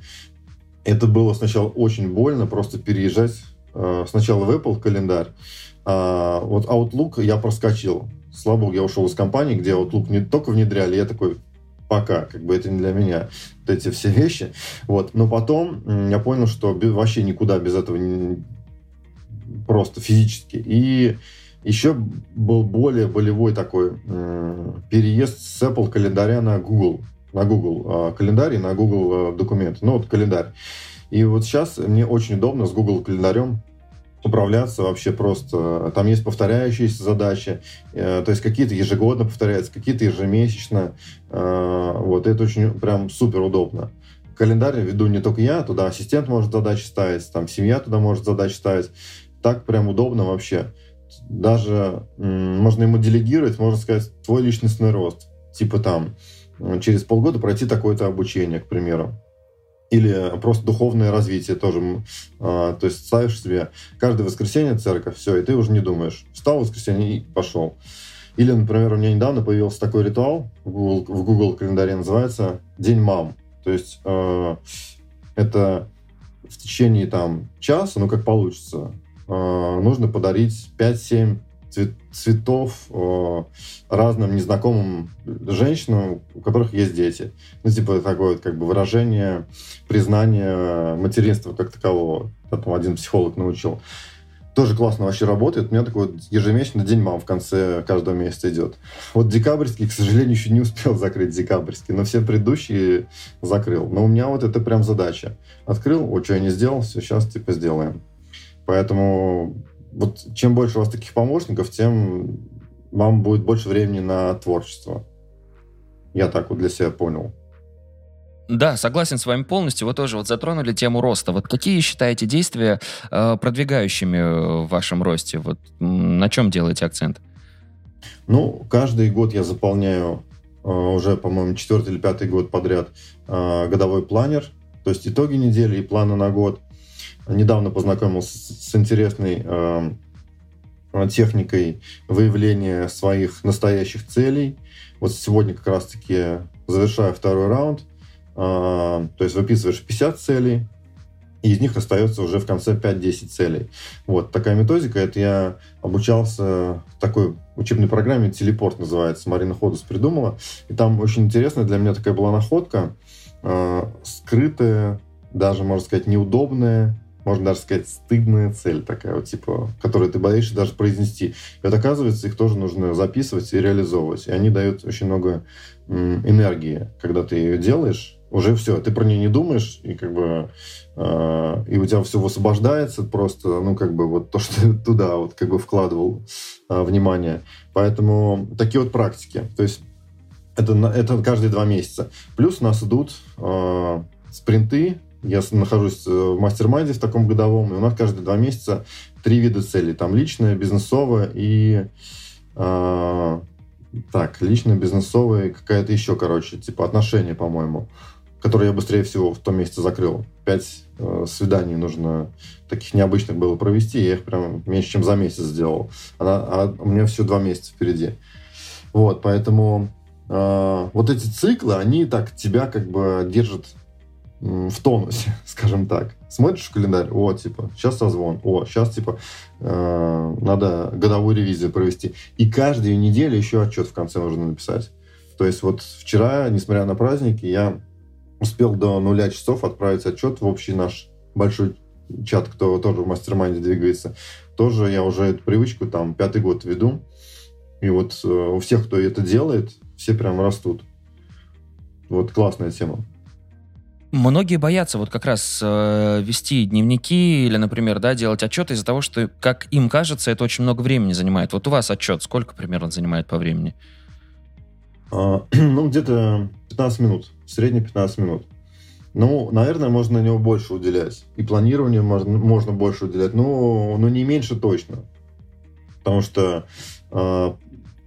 Это было сначала очень больно, просто переезжать э, сначала в Apple календарь, а вот Outlook я проскочил. Слава богу, я ушел из компании, где Outlook не только внедряли, я такой, пока, как бы это не для меня, вот эти все вещи. Вот. Но потом я понял, что вообще никуда без этого не, просто физически. И еще был более болевой такой э, переезд с Apple календаря на Google. На Google э, календарь и на Google э, документы. Ну, вот календарь. И вот сейчас мне очень удобно с Google календарем управляться вообще просто. Там есть повторяющиеся задачи, э, то есть какие-то ежегодно повторяются, какие-то ежемесячно. Э, вот это очень прям супер удобно. Календарь веду не только я, туда ассистент может задачи ставить, там семья туда может задачи ставить так прям удобно вообще. Даже можно ему делегировать, можно сказать, твой личностный рост. Типа там, через полгода пройти такое-то обучение, к примеру. Или просто духовное развитие тоже. А, то есть ставишь себе каждое воскресенье церковь, все, и ты уже не думаешь. Встал в воскресенье и пошел. Или, например, у меня недавно появился такой ритуал в Google, в Google календаре, называется День мам. То есть э, это в течение там часа, ну как получится, нужно подарить 5-7 цветов э, разным незнакомым женщинам, у которых есть дети. Ну, типа такое вот как бы выражение признания материнства как такового. Я там один психолог научил. Тоже классно вообще работает. У меня такой вот ежемесячный день мам в конце каждого месяца идет. Вот декабрьский, к сожалению, еще не успел закрыть декабрьский, но все предыдущие закрыл. Но у меня вот это прям задача. Открыл, вот что я не сделал, все, сейчас типа сделаем. Поэтому вот чем больше у вас таких помощников, тем вам будет больше времени на творчество. Я так вот для себя понял. Да, согласен с вами полностью. Вы тоже вот затронули тему роста. Вот какие считаете действия э, продвигающими в вашем росте? Вот на чем делаете акцент? Ну, каждый год я заполняю э, уже, по-моему, четвертый или пятый год подряд э, годовой планер, то есть итоги недели и планы на год недавно познакомился с интересной э, техникой выявления своих настоящих целей. Вот сегодня как раз-таки завершаю второй раунд. Э, то есть выписываешь 50 целей, и из них остается уже в конце 5-10 целей. Вот такая методика. Это я обучался в такой учебной программе «Телепорт» называется. Марина Ходус придумала. И там очень интересная для меня такая была находка. Э, скрытая даже, можно сказать, неудобная, можно даже сказать, стыдная цель такая, вот, типа, которую ты боишься даже произнести. И вот оказывается, их тоже нужно записывать и реализовывать. И они дают очень много энергии, когда ты ее делаешь. Уже все, ты про нее не думаешь, и как бы э, и у тебя все высвобождается просто, ну, как бы вот то, что ты <laughs> туда вот как бы вкладывал э, внимание. Поэтому такие вот практики. То есть это, это каждые два месяца. Плюс у нас идут э, спринты я нахожусь э, в mastermind е в таком годовом, и у нас каждые два месяца три вида целей. Там личная, бизнесовая и... Э, так, личная, бизнесовая и какая-то еще, короче, типа отношения, по-моему, которые я быстрее всего в том месяце закрыл. Пять э, свиданий нужно таких необычных было провести, я их прям меньше, чем за месяц сделал. Она, а у меня все два месяца впереди. Вот, поэтому э, вот эти циклы, они так тебя как бы держат в тонусе, <laughs> скажем так. Смотришь в календарь, о, типа, сейчас созвон, о, сейчас, типа, э, надо годовую ревизию провести. И каждую неделю еще отчет в конце нужно написать. То есть вот вчера, несмотря на праздники, я успел до нуля часов отправить отчет в общий наш большой чат, кто тоже в мастер двигается. Тоже я уже эту привычку там пятый год веду. И вот э, у всех, кто это делает, все прям растут. Вот классная тема. Многие боятся вот как раз э, вести дневники или, например, да, делать отчеты из-за того, что, как им кажется, это очень много времени занимает. Вот у вас отчет сколько примерно занимает по времени? А, <clears throat> ну, где-то 15 минут. В среднем 15 минут. Ну, наверное, можно на него больше уделять. И планированию можно, можно больше уделять, но, но не меньше точно. Потому что э,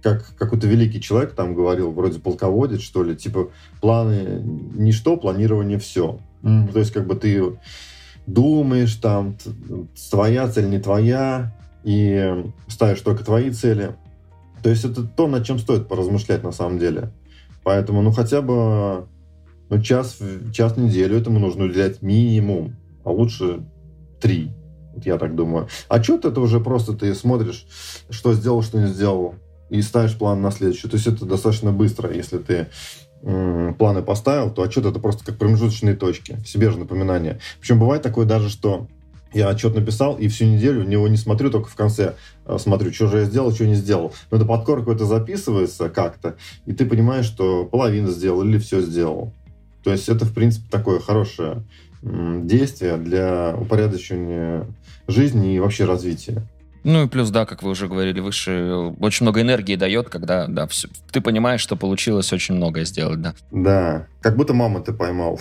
как какой-то великий человек там говорил, вроде полководец, что ли, типа планы ничто, планирование все. Mm. То есть как бы ты думаешь там, твоя цель не твоя, и ставишь только твои цели. То есть это то, над чем стоит поразмышлять на самом деле. Поэтому, ну, хотя бы ну, час, час в неделю этому нужно уделять минимум, а лучше три. Вот я так думаю. А что это уже просто ты смотришь, что сделал, что не сделал и ставишь план на следующий. То есть это достаточно быстро. Если ты планы поставил, то отчет это просто как промежуточные точки, себе же напоминание. Причем бывает такое даже, что я отчет написал, и всю неделю него не смотрю, только в конце э, смотрю, что же я сделал, что не сделал. Но это под корку это записывается как-то, и ты понимаешь, что половину сделал или все сделал. То есть это, в принципе, такое хорошее действие для упорядочивания жизни и вообще развития. Ну и плюс, да, как вы уже говорили выше, очень много энергии дает, когда, да, все, ты понимаешь, что получилось очень многое сделать, да. Да, как будто мама ты поймал.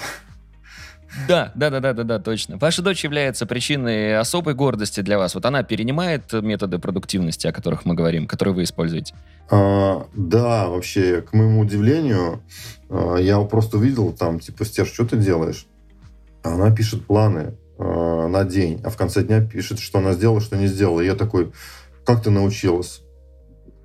Да, да, да, да, да, да, точно. Ваша дочь является причиной особой гордости для вас. Вот она перенимает методы продуктивности, о которых мы говорим, которые вы используете. А, да, вообще, к моему удивлению, а, я просто увидел там, типа, Стеж, что ты делаешь? Она пишет планы э, на день, а в конце дня пишет, что она сделала, что не сделала. И я такой, как ты научилась?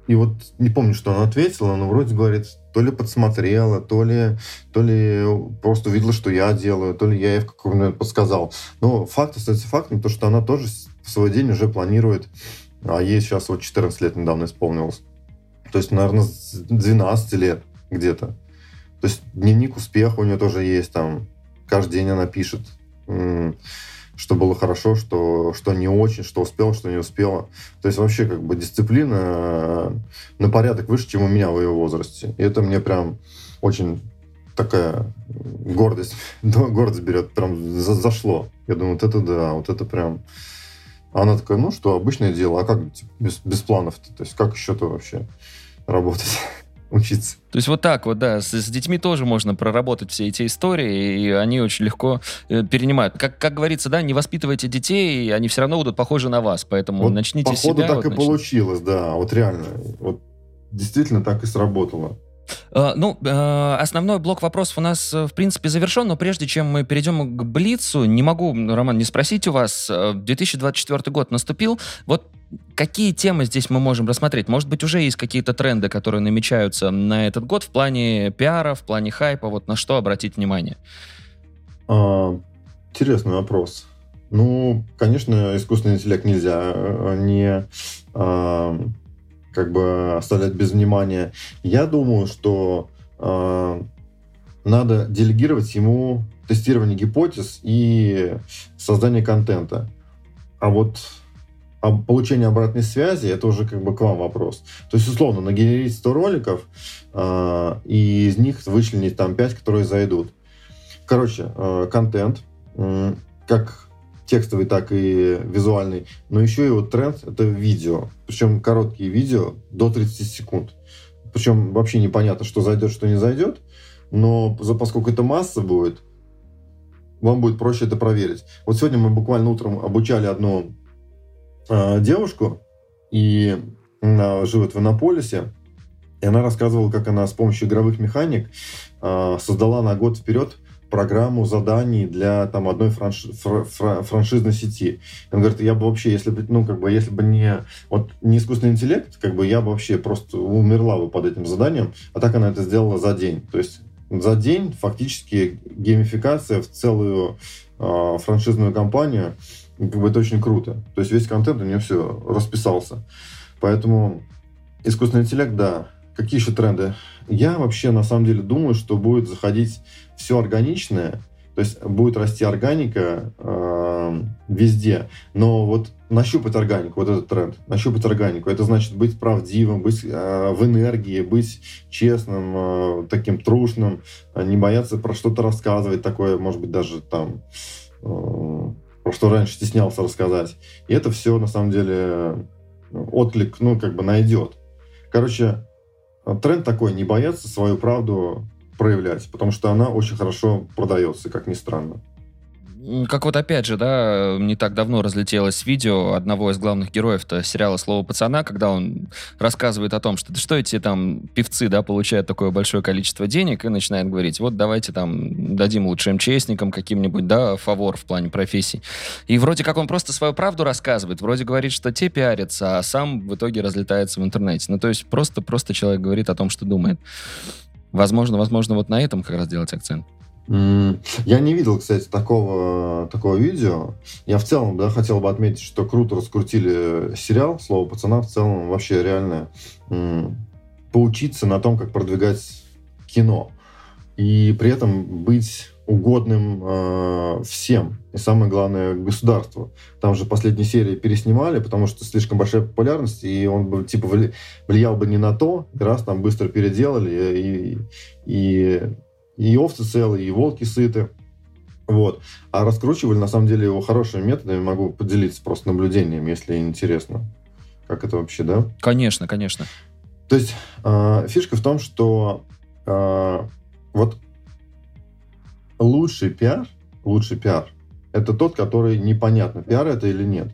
И вот не помню, что она ответила, но вроде говорит, то ли подсмотрела, то ли, то ли просто увидела, что я делаю, то ли я ей в каком-то подсказал. Но факт остается фактом, то, что она тоже в свой день уже планирует, а ей сейчас вот 14 лет недавно исполнилось. То есть, наверное, с 12 лет где-то. То есть дневник успеха у нее тоже есть там. Каждый день она пишет что было хорошо, что, что не очень, что успел, что не успела. То есть вообще как бы дисциплина э, на порядок выше, чем у меня в ее возрасте. И это мне прям очень такая гордость, <laughs> гордость берет, прям за, зашло. Я думаю, вот это да, вот это прям... Она такая, ну что, обычное дело, а как типа, без, без планов-то? То есть как еще-то вообще работать? <laughs> учиться. То есть вот так вот, да, с, с детьми тоже можно проработать все эти истории, и они очень легко э, перенимают. Как, как говорится, да, не воспитывайте детей, и они все равно будут похожи на вас, поэтому вот начните походу себя. так вот, и начните. получилось, да, вот реально, вот действительно так и сработало. Uh, ну, uh, основной блок вопросов у нас, uh, в принципе, завершен, но прежде чем мы перейдем к Блицу, не могу, Роман, не спросить у вас, 2024 год наступил, вот какие темы здесь мы можем рассмотреть? Может быть, уже есть какие-то тренды, которые намечаются на этот год в плане пиара, в плане хайпа, вот на что обратить внимание? А, интересный вопрос. Ну, конечно, искусственный интеллект нельзя не а, как бы оставлять без внимания. Я думаю, что э, надо делегировать ему тестирование гипотез и создание контента. А вот получение обратной связи, это уже как бы к вам вопрос. То есть, условно, нагенерить 100 роликов, э, и из них вычленить там 5, которые зайдут. Короче, э, контент, э, как текстовый, так и визуальный, но еще и вот тренд — это видео. Причем короткие видео до 30 секунд. Причем вообще непонятно, что зайдет, что не зайдет, но поскольку это масса будет, вам будет проще это проверить. Вот сегодня мы буквально утром обучали одну э, девушку, и она живет в Иннополисе, и она рассказывала, как она с помощью игровых механик э, создала на год вперед программу заданий для там одной франш... фра... франшизной сети. Он говорит, я бы вообще, если бы, ну, как бы, если бы не, вот, не искусственный интеллект, как бы я бы вообще просто умерла бы под этим заданием, а так она это сделала за день. То есть за день фактически геймификация в целую э, франшизную компанию как бы это очень круто. То есть весь контент у нее все расписался. Поэтому искусственный интеллект, да. Какие еще тренды? Я вообще на самом деле думаю, что будет заходить все органичное, то есть будет расти органика э, везде. Но вот нащупать органику, вот этот тренд, нащупать органику, это значит быть правдивым, быть э, в энергии, быть честным, э, таким трушным, не бояться про что-то рассказывать, такое, может быть, даже там э, про что раньше стеснялся рассказать. И это все, на самом деле, отклик, ну, как бы найдет. Короче, тренд такой, не бояться свою правду проявлять, потому что она очень хорошо продается, как ни странно. Как вот опять же, да, не так давно разлетелось видео одного из главных героев-то сериала «Слово пацана», когда он рассказывает о том, что, что эти там певцы, да, получают такое большое количество денег и начинает говорить, вот давайте там дадим лучшим МЧСникам каким-нибудь, да, фавор в плане профессий. И вроде как он просто свою правду рассказывает, вроде говорит, что те пиарятся, а сам в итоге разлетается в интернете. Ну, то есть просто-просто человек говорит о том, что думает. Возможно, возможно, вот на этом как раз делать акцент. Я не видел, кстати, такого, такого видео. Я в целом, да, хотел бы отметить, что круто раскрутили сериал «Слово пацана». В целом вообще реально поучиться на том, как продвигать кино. И при этом быть угодным э, всем. И самое главное, государству. Там же последние серии переснимали, потому что слишком большая популярность, и он бы, типа, влиял бы не на то, раз там быстро переделали, и, и и овцы целые, и волки сыты. Вот. А раскручивали, на самом деле, его хорошими методами. Могу поделиться просто наблюдением, если интересно. Как это вообще, да? Конечно, конечно. То есть э, фишка в том, что э, вот лучший пиар, лучший пиар, это тот, который непонятно, пиар это или нет.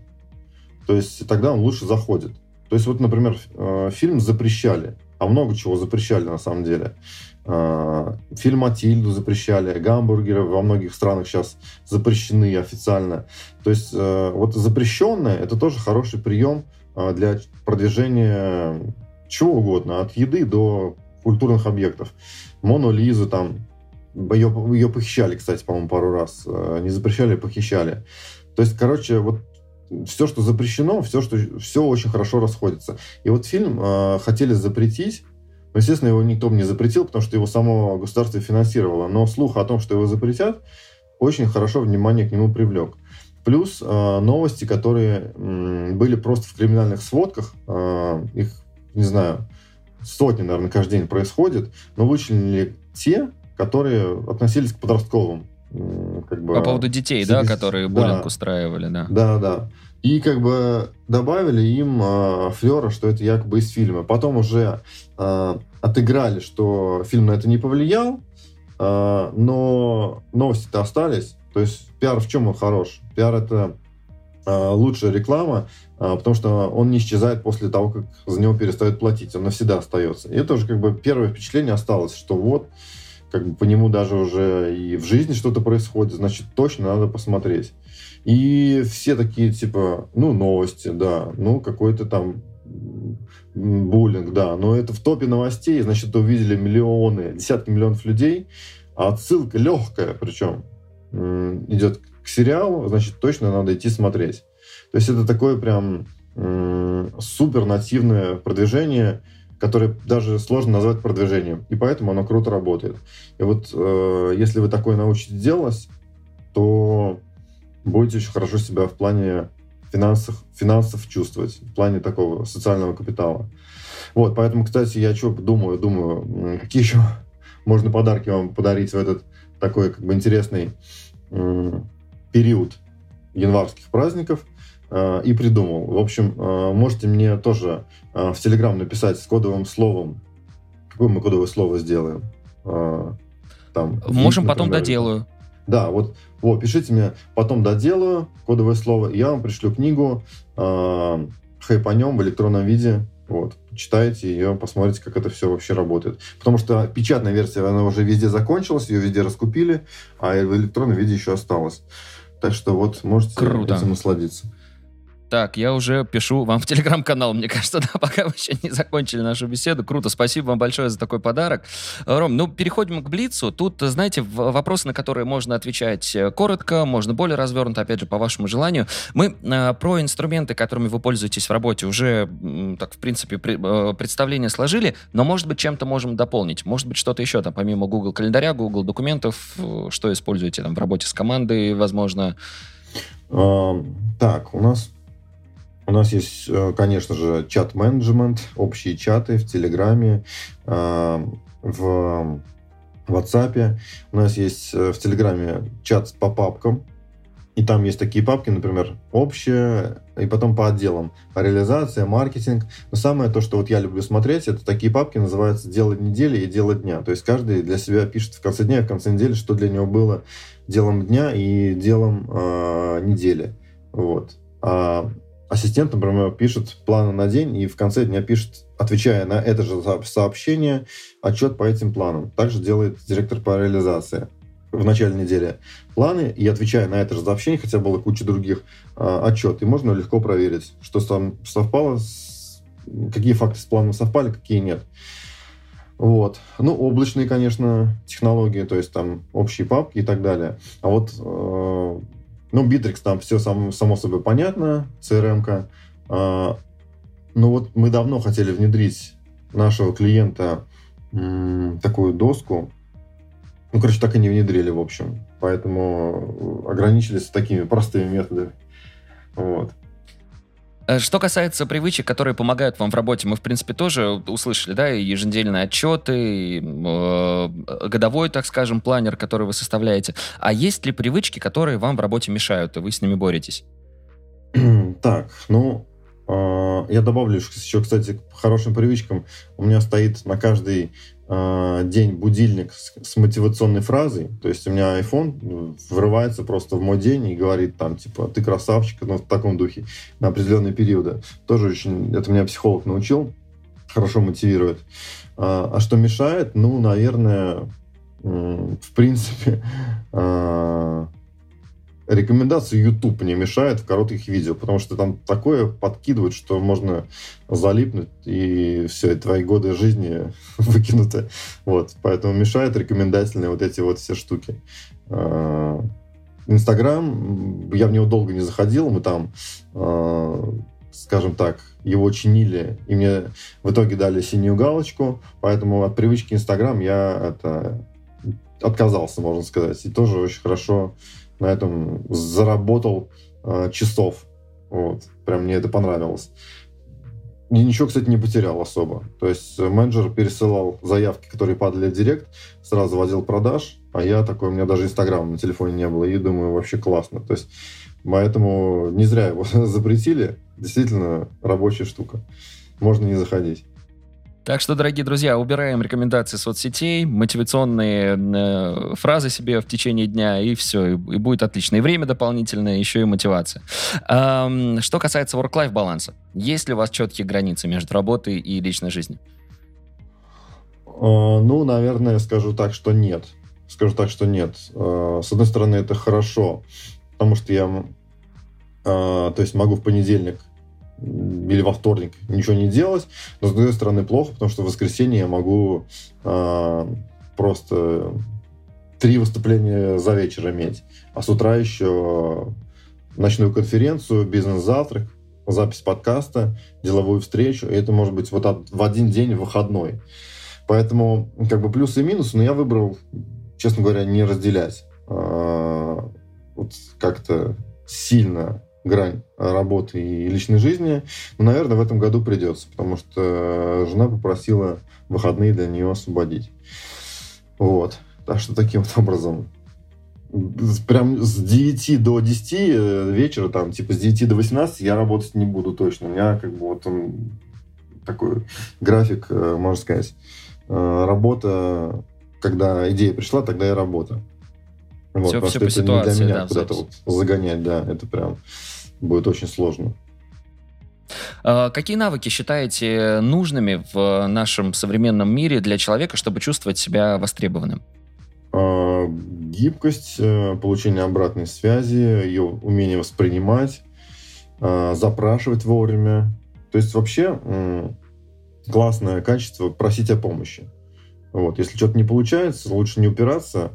То есть тогда он лучше заходит. То есть вот, например, э, фильм запрещали, а много чего запрещали на самом деле. А, фильм «Матильду» запрещали, гамбургеры во многих странах сейчас запрещены официально. То есть э, вот запрещенное – это тоже хороший прием а, для продвижения чего угодно, от еды до культурных объектов. Мону Лизу там, ее, ее похищали, кстати, по-моему, пару раз. Э, не запрещали, а похищали. То есть, короче, вот все, что запрещено, все, что, все очень хорошо расходится. И вот фильм э, хотели запретить, но, естественно, его никто бы не запретил, потому что его само государство финансировало. Но слух о том, что его запретят, очень хорошо внимание к нему привлек. Плюс э, новости, которые э, были просто в криминальных сводках, э, их, не знаю, сотни, наверное, каждый день происходит, но вычленили те, которые относились к подростковым. Как бы, По поводу детей, да, которые буллинг да, устраивали, да. Да, да. И как бы добавили им э, флера, что это якобы из фильма. Потом уже э, отыграли, что фильм на это не повлиял, э, но новости-то остались. То есть пиар в чем он хорош? Пиар это лучшая реклама, потому что он не исчезает после того, как за него перестают платить. Он навсегда остается. И это уже как бы первое впечатление осталось, что вот как бы по нему даже уже и в жизни что-то происходит, значит, точно надо посмотреть. И все такие, типа, ну, новости, да, ну, какой-то там буллинг, да, но это в топе новостей, значит, увидели миллионы, десятки миллионов людей, а отсылка легкая, причем идет к сериалу, значит, точно надо идти смотреть. То есть это такое прям супер нативное продвижение которое даже сложно назвать продвижением. И поэтому оно круто работает. И вот э, если вы такое научитесь делать, то будете очень хорошо себя в плане финансов, финансов чувствовать, в плане такого социального капитала. Вот, поэтому, кстати, я что думаю, думаю, какие еще можно подарки вам подарить в этот такой как бы интересный период январских праздников э, и придумал. В общем, э, можете мне тоже э, в Телеграм написать с кодовым словом, какое мы кодовое слово сделаем. Там, Можем вид, потом доделаю. Да, вот, вот, пишите мне, потом доделаю кодовое слово, я вам пришлю книгу э, хайпанем в электронном виде. Вот, читайте ее, посмотрите, как это все вообще работает. Потому что печатная версия, она уже везде закончилась, ее везде раскупили, а в электронном виде еще осталась. Так что вот можете Круто. этим насладиться. Так, я уже пишу вам в телеграм-канал, мне кажется, да, <laughs> пока вы еще не закончили нашу беседу. Круто, спасибо вам большое за такой подарок. Ром, ну, переходим к Блицу. Тут, знаете, вопросы, на которые можно отвечать э, коротко, можно более развернуто, опять же, по вашему желанию. Мы э, про инструменты, которыми вы пользуетесь в работе, уже, так, в принципе, при, э, представление сложили, но, может быть, чем-то можем дополнить. Может быть, что-то еще, там, помимо Google календаря, Google документов, э, что используете там в работе с командой, возможно? Так, у нас у нас есть, э, конечно же, чат-менеджмент, общие чаты в Телеграме, э, в WhatsApp. У нас есть э, в Телеграме чат по папкам, и там есть такие папки, например, общие, и потом по отделам. Реализация, маркетинг. Но самое то, что вот я люблю смотреть, это такие папки называются «Дело недели» и «Дело дня». То есть каждый для себя пишет в конце дня и в конце недели, что для него было делом дня и делом э, недели. Вот. А ассистент, например, пишет планы на день и в конце дня пишет, отвечая на это же сообщение, отчет по этим планам. Также делает директор по реализации в начале недели планы и отвечая на это же сообщение, хотя было куча других э, отчет, и можно легко проверить, что там совпало, с, какие факты с планом совпали, какие нет. Вот. Ну, облачные, конечно, технологии, то есть там общие папки и так далее. А вот э, ну, Bittrex там все само, само собой понятно, CRM-ка. А, но вот мы давно хотели внедрить нашего клиента такую доску. Ну, короче, так и не внедрили, в общем. Поэтому ограничились такими простыми методами. Вот. Э, что касается привычек, которые помогают вам в работе, мы, в принципе, тоже услышали, да, и еженедельные отчеты, и, э, годовой, так скажем, планер, который вы составляете. А есть ли привычки, которые вам в работе мешают, и вы с ними боретесь? <clears throat> Так, ну, э, я добавлю еще, кстати, к хорошим привычкам. У меня стоит на каждый э, день будильник с, с мотивационной фразой. То есть у меня iPhone врывается просто в мой день и говорит там, типа, ты красавчик, ну, в таком духе, на определенные периоды. Тоже очень, это меня психолог научил, хорошо мотивирует. А, а что мешает? Ну, наверное, в принципе, <laughs> а, рекомендации YouTube не мешает в коротких видео, потому что там такое подкидывают, что можно залипнуть, и все, и твои годы жизни <laughs> выкинуты. Вот, поэтому мешают рекомендательные вот эти вот все штуки. А, Инстаграм, я в него долго не заходил, мы там, а, скажем так, его чинили, и мне в итоге дали синюю галочку, поэтому от привычки Инстаграм я это отказался, можно сказать, и тоже очень хорошо на этом заработал э, часов. Вот. Прям мне это понравилось. И ничего, кстати, не потерял особо. То есть э, менеджер пересылал заявки, которые падали в директ, сразу водил продаж, а я такой, у меня даже Инстаграма на телефоне не было, и думаю, вообще классно. То есть поэтому не зря его <laughs> запретили. Действительно рабочая штука. Можно не заходить. Так что, дорогие друзья, убираем рекомендации соцсетей, мотивационные э, фразы себе в течение дня, и все, и, и будет отлично. И время дополнительное, еще и мотивация. Эм, что касается work-life баланса, есть ли у вас четкие границы между работой и личной жизнью? Э, ну, наверное, скажу так, что нет. Скажу так, что нет. Э, с одной стороны, это хорошо, потому что я, э, то есть, могу в понедельник или во вторник ничего не делать, но с другой стороны плохо, потому что в воскресенье я могу э, просто три выступления за вечер иметь, а с утра еще ночную конференцию, бизнес-завтрак, запись подкаста, деловую встречу, и это может быть вот от, в один день выходной. Поэтому как бы плюсы и минусы, но я выбрал, честно говоря, не разделять а, вот как-то сильно грань работы и личной жизни. Но, наверное, в этом году придется, потому что жена попросила выходные для нее освободить. Вот. Так что таким вот образом прям с 9 до 10 э, вечера, там, типа, с 9 до 18 я работать не буду точно. У меня, как бы, вот он такой график, э, можно сказать. Э, работа, когда идея пришла, тогда и работа. Вот, все, все по ситуации, не для меня да, куда-то вот загонять, да, это прям будет очень сложно. А, какие навыки считаете нужными в нашем современном мире для человека, чтобы чувствовать себя востребованным? А, гибкость, э, получение обратной связи, ее умение воспринимать, а, запрашивать вовремя. То есть вообще классное качество просить о помощи. Вот. Если что-то не получается, лучше не упираться,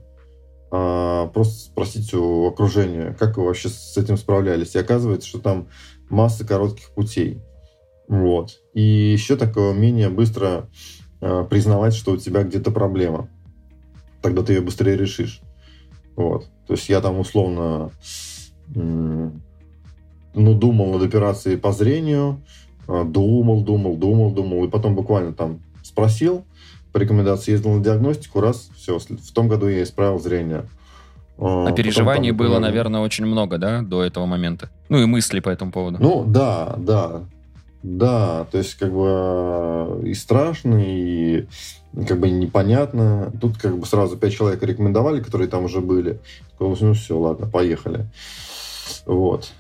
просто спросить у окружения, как вы вообще с этим справлялись. И оказывается, что там масса коротких путей. Вот. И еще такое умение быстро э, признавать, что у тебя где-то проблема. Тогда ты ее быстрее решишь. Вот. То есть я там условно ну, думал над операцией по зрению, а, думал, думал, думал, думал, и потом буквально там спросил, по рекомендации ездил на диагностику, раз, все, в том году я исправил зрение. А, переживаний там, было, наверное, очень много, да, до этого момента? Ну и мысли по этому поводу. Ну, да, да. Да, то есть как бы и страшно, и как бы непонятно. Тут как бы сразу пять человек рекомендовали, которые там уже были. Ну все, ладно, поехали. Вот.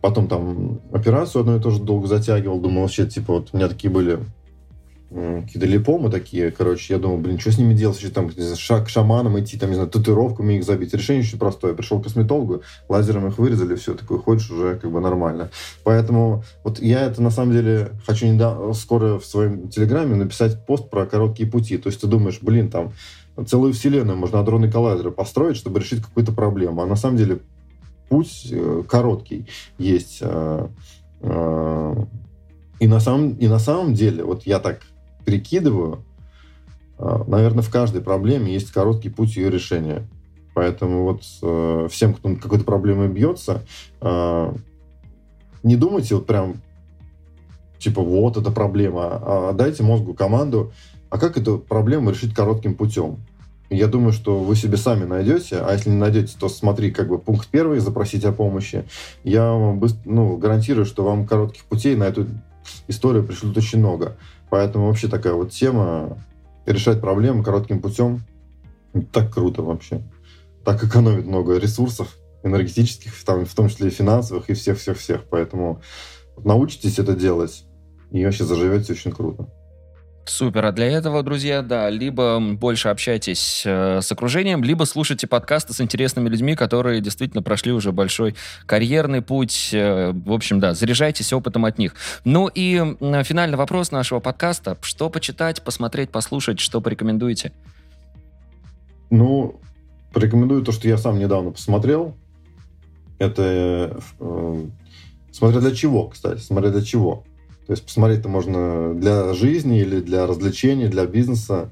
Потом там операцию одну и тоже долго затягивал. Думал, вообще, типа, вот у меня такие были какие-то липомы такие, короче, я думал, блин, что с ними делать, еще там шаг к шаманам идти, там, не знаю, татуировками их забить. Решение очень простое. Пришел к косметологу, лазером их вырезали, все, такое, ходишь уже как бы нормально. Поэтому вот я это на самом деле хочу недавно, скоро в своем телеграме написать пост про короткие пути. То есть ты думаешь, блин, там целую вселенную можно адронные коллайдеры построить, чтобы решить какую-то проблему. А на самом деле путь э, короткий есть. Э, э, и на самом, и на самом деле, вот я так прикидываю, а, наверное, в каждой проблеме есть короткий путь ее решения. Поэтому вот э, всем, кто какой-то проблемой бьется, э, не думайте вот прям, типа, вот эта проблема, а дайте мозгу команду, а как эту проблему решить коротким путем? Я думаю, что вы себе сами найдете, а если не найдете, то смотри, как бы пункт первый, запросить о помощи. Я вам быстро, ну, гарантирую, что вам коротких путей на эту историю пришлют очень много. Поэтому вообще такая вот тема решать проблемы коротким путем так круто вообще. Так экономит много ресурсов энергетических, там, в том числе и финансовых, и всех-всех-всех. Поэтому научитесь это делать, и вообще заживете очень круто. Супер. А для этого, друзья, да, либо больше общайтесь э, с окружением, либо слушайте подкасты с интересными людьми, которые действительно прошли уже большой карьерный путь. Э, в общем, да, заряжайтесь опытом от них. Ну и э, финальный вопрос нашего подкаста. Что почитать, посмотреть, послушать, что порекомендуете? Ну, порекомендую то, что я сам недавно посмотрел. Это... Э, смотря для чего, кстати, смотря для чего. То есть посмотреть-то можно для жизни или для развлечений, для бизнеса.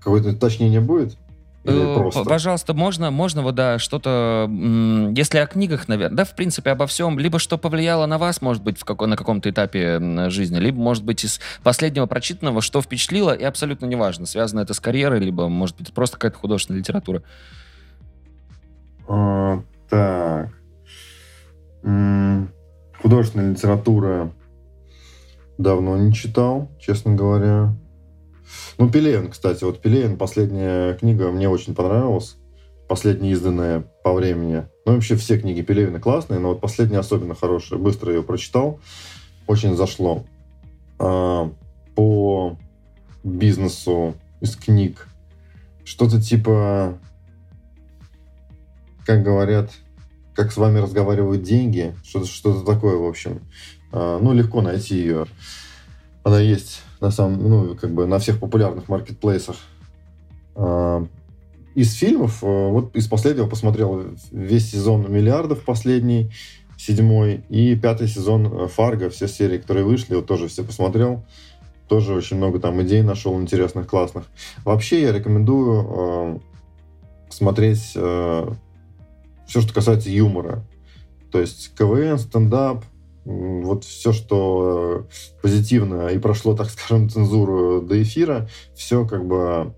Какое-то уточнение будет? Э, просто? Пожалуйста, можно, можно вот, да, что-то, если о книгах, наверное, да, в принципе, обо всем, либо что повлияло на вас, может быть, в какой, на каком-то этапе жизни, либо, может быть, из последнего прочитанного, что впечатлило, и абсолютно неважно, связано это с карьерой, либо, может быть, просто какая-то художественная литература. А, так. М-м, художественная литература Давно не читал, честно говоря. Ну, Пелевин, кстати. Вот Пелевин, последняя книга мне очень понравилась. Последняя изданная по времени. Ну, вообще все книги Пелевина классные, но вот последняя особенно хорошая. Быстро ее прочитал. Очень зашло. А, по бизнесу из книг. Что-то типа, как говорят, как с вами разговаривают деньги. Что-то что такое, в общем. А, ну, легко найти ее. Она есть на самом, ну, как бы на всех популярных маркетплейсах. А, из фильмов, э, вот из последнего посмотрел весь сезон «Миллиардов» последний. седьмой, и пятый сезон Фарго, все серии, которые вышли, вот тоже все посмотрел. Тоже очень много там идей нашел интересных, классных. Вообще я рекомендую э, смотреть э, все, что касается юмора. То есть КВН, стендап, вот все, что э, позитивно и прошло, так скажем, <laughs> цензуру до эфира, все как бы,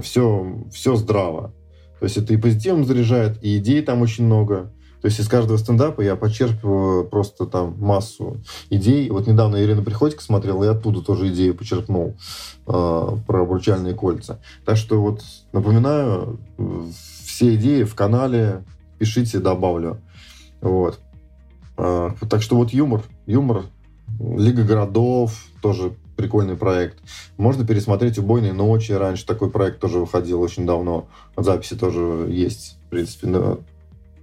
все, все здраво. То есть это и позитивом заряжает, и идей там очень много. То есть из каждого стендапа я почерпываю просто там массу идей. Вот недавно Ирина Приходько смотрела, и оттуда тоже идею почерпнул э, про обручальные кольца. Так что вот напоминаю, все идеи в канале, пишите, добавлю. Вот. Э, так что вот юмор, юмор, Лига городов, тоже прикольный проект. Можно пересмотреть «Убойные ночи». Раньше такой проект тоже выходил очень давно. Записи тоже есть, в принципе, на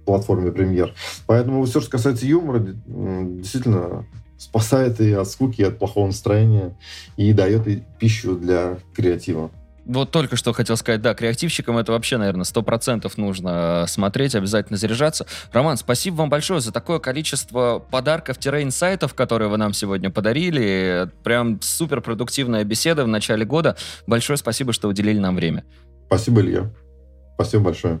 платформе премьер. Поэтому все, что касается юмора, действительно спасает и от скуки, и от плохого настроения, и дает и пищу для креатива. Вот только что хотел сказать, да, креативщикам это вообще, наверное, сто процентов нужно э, смотреть, обязательно заряжаться. Роман, спасибо вам большое за такое количество подарков-инсайтов, которые вы нам сегодня подарили. Прям супер продуктивная беседа в начале года. Большое спасибо, что уделили нам время. Спасибо, Илья. Спасибо большое.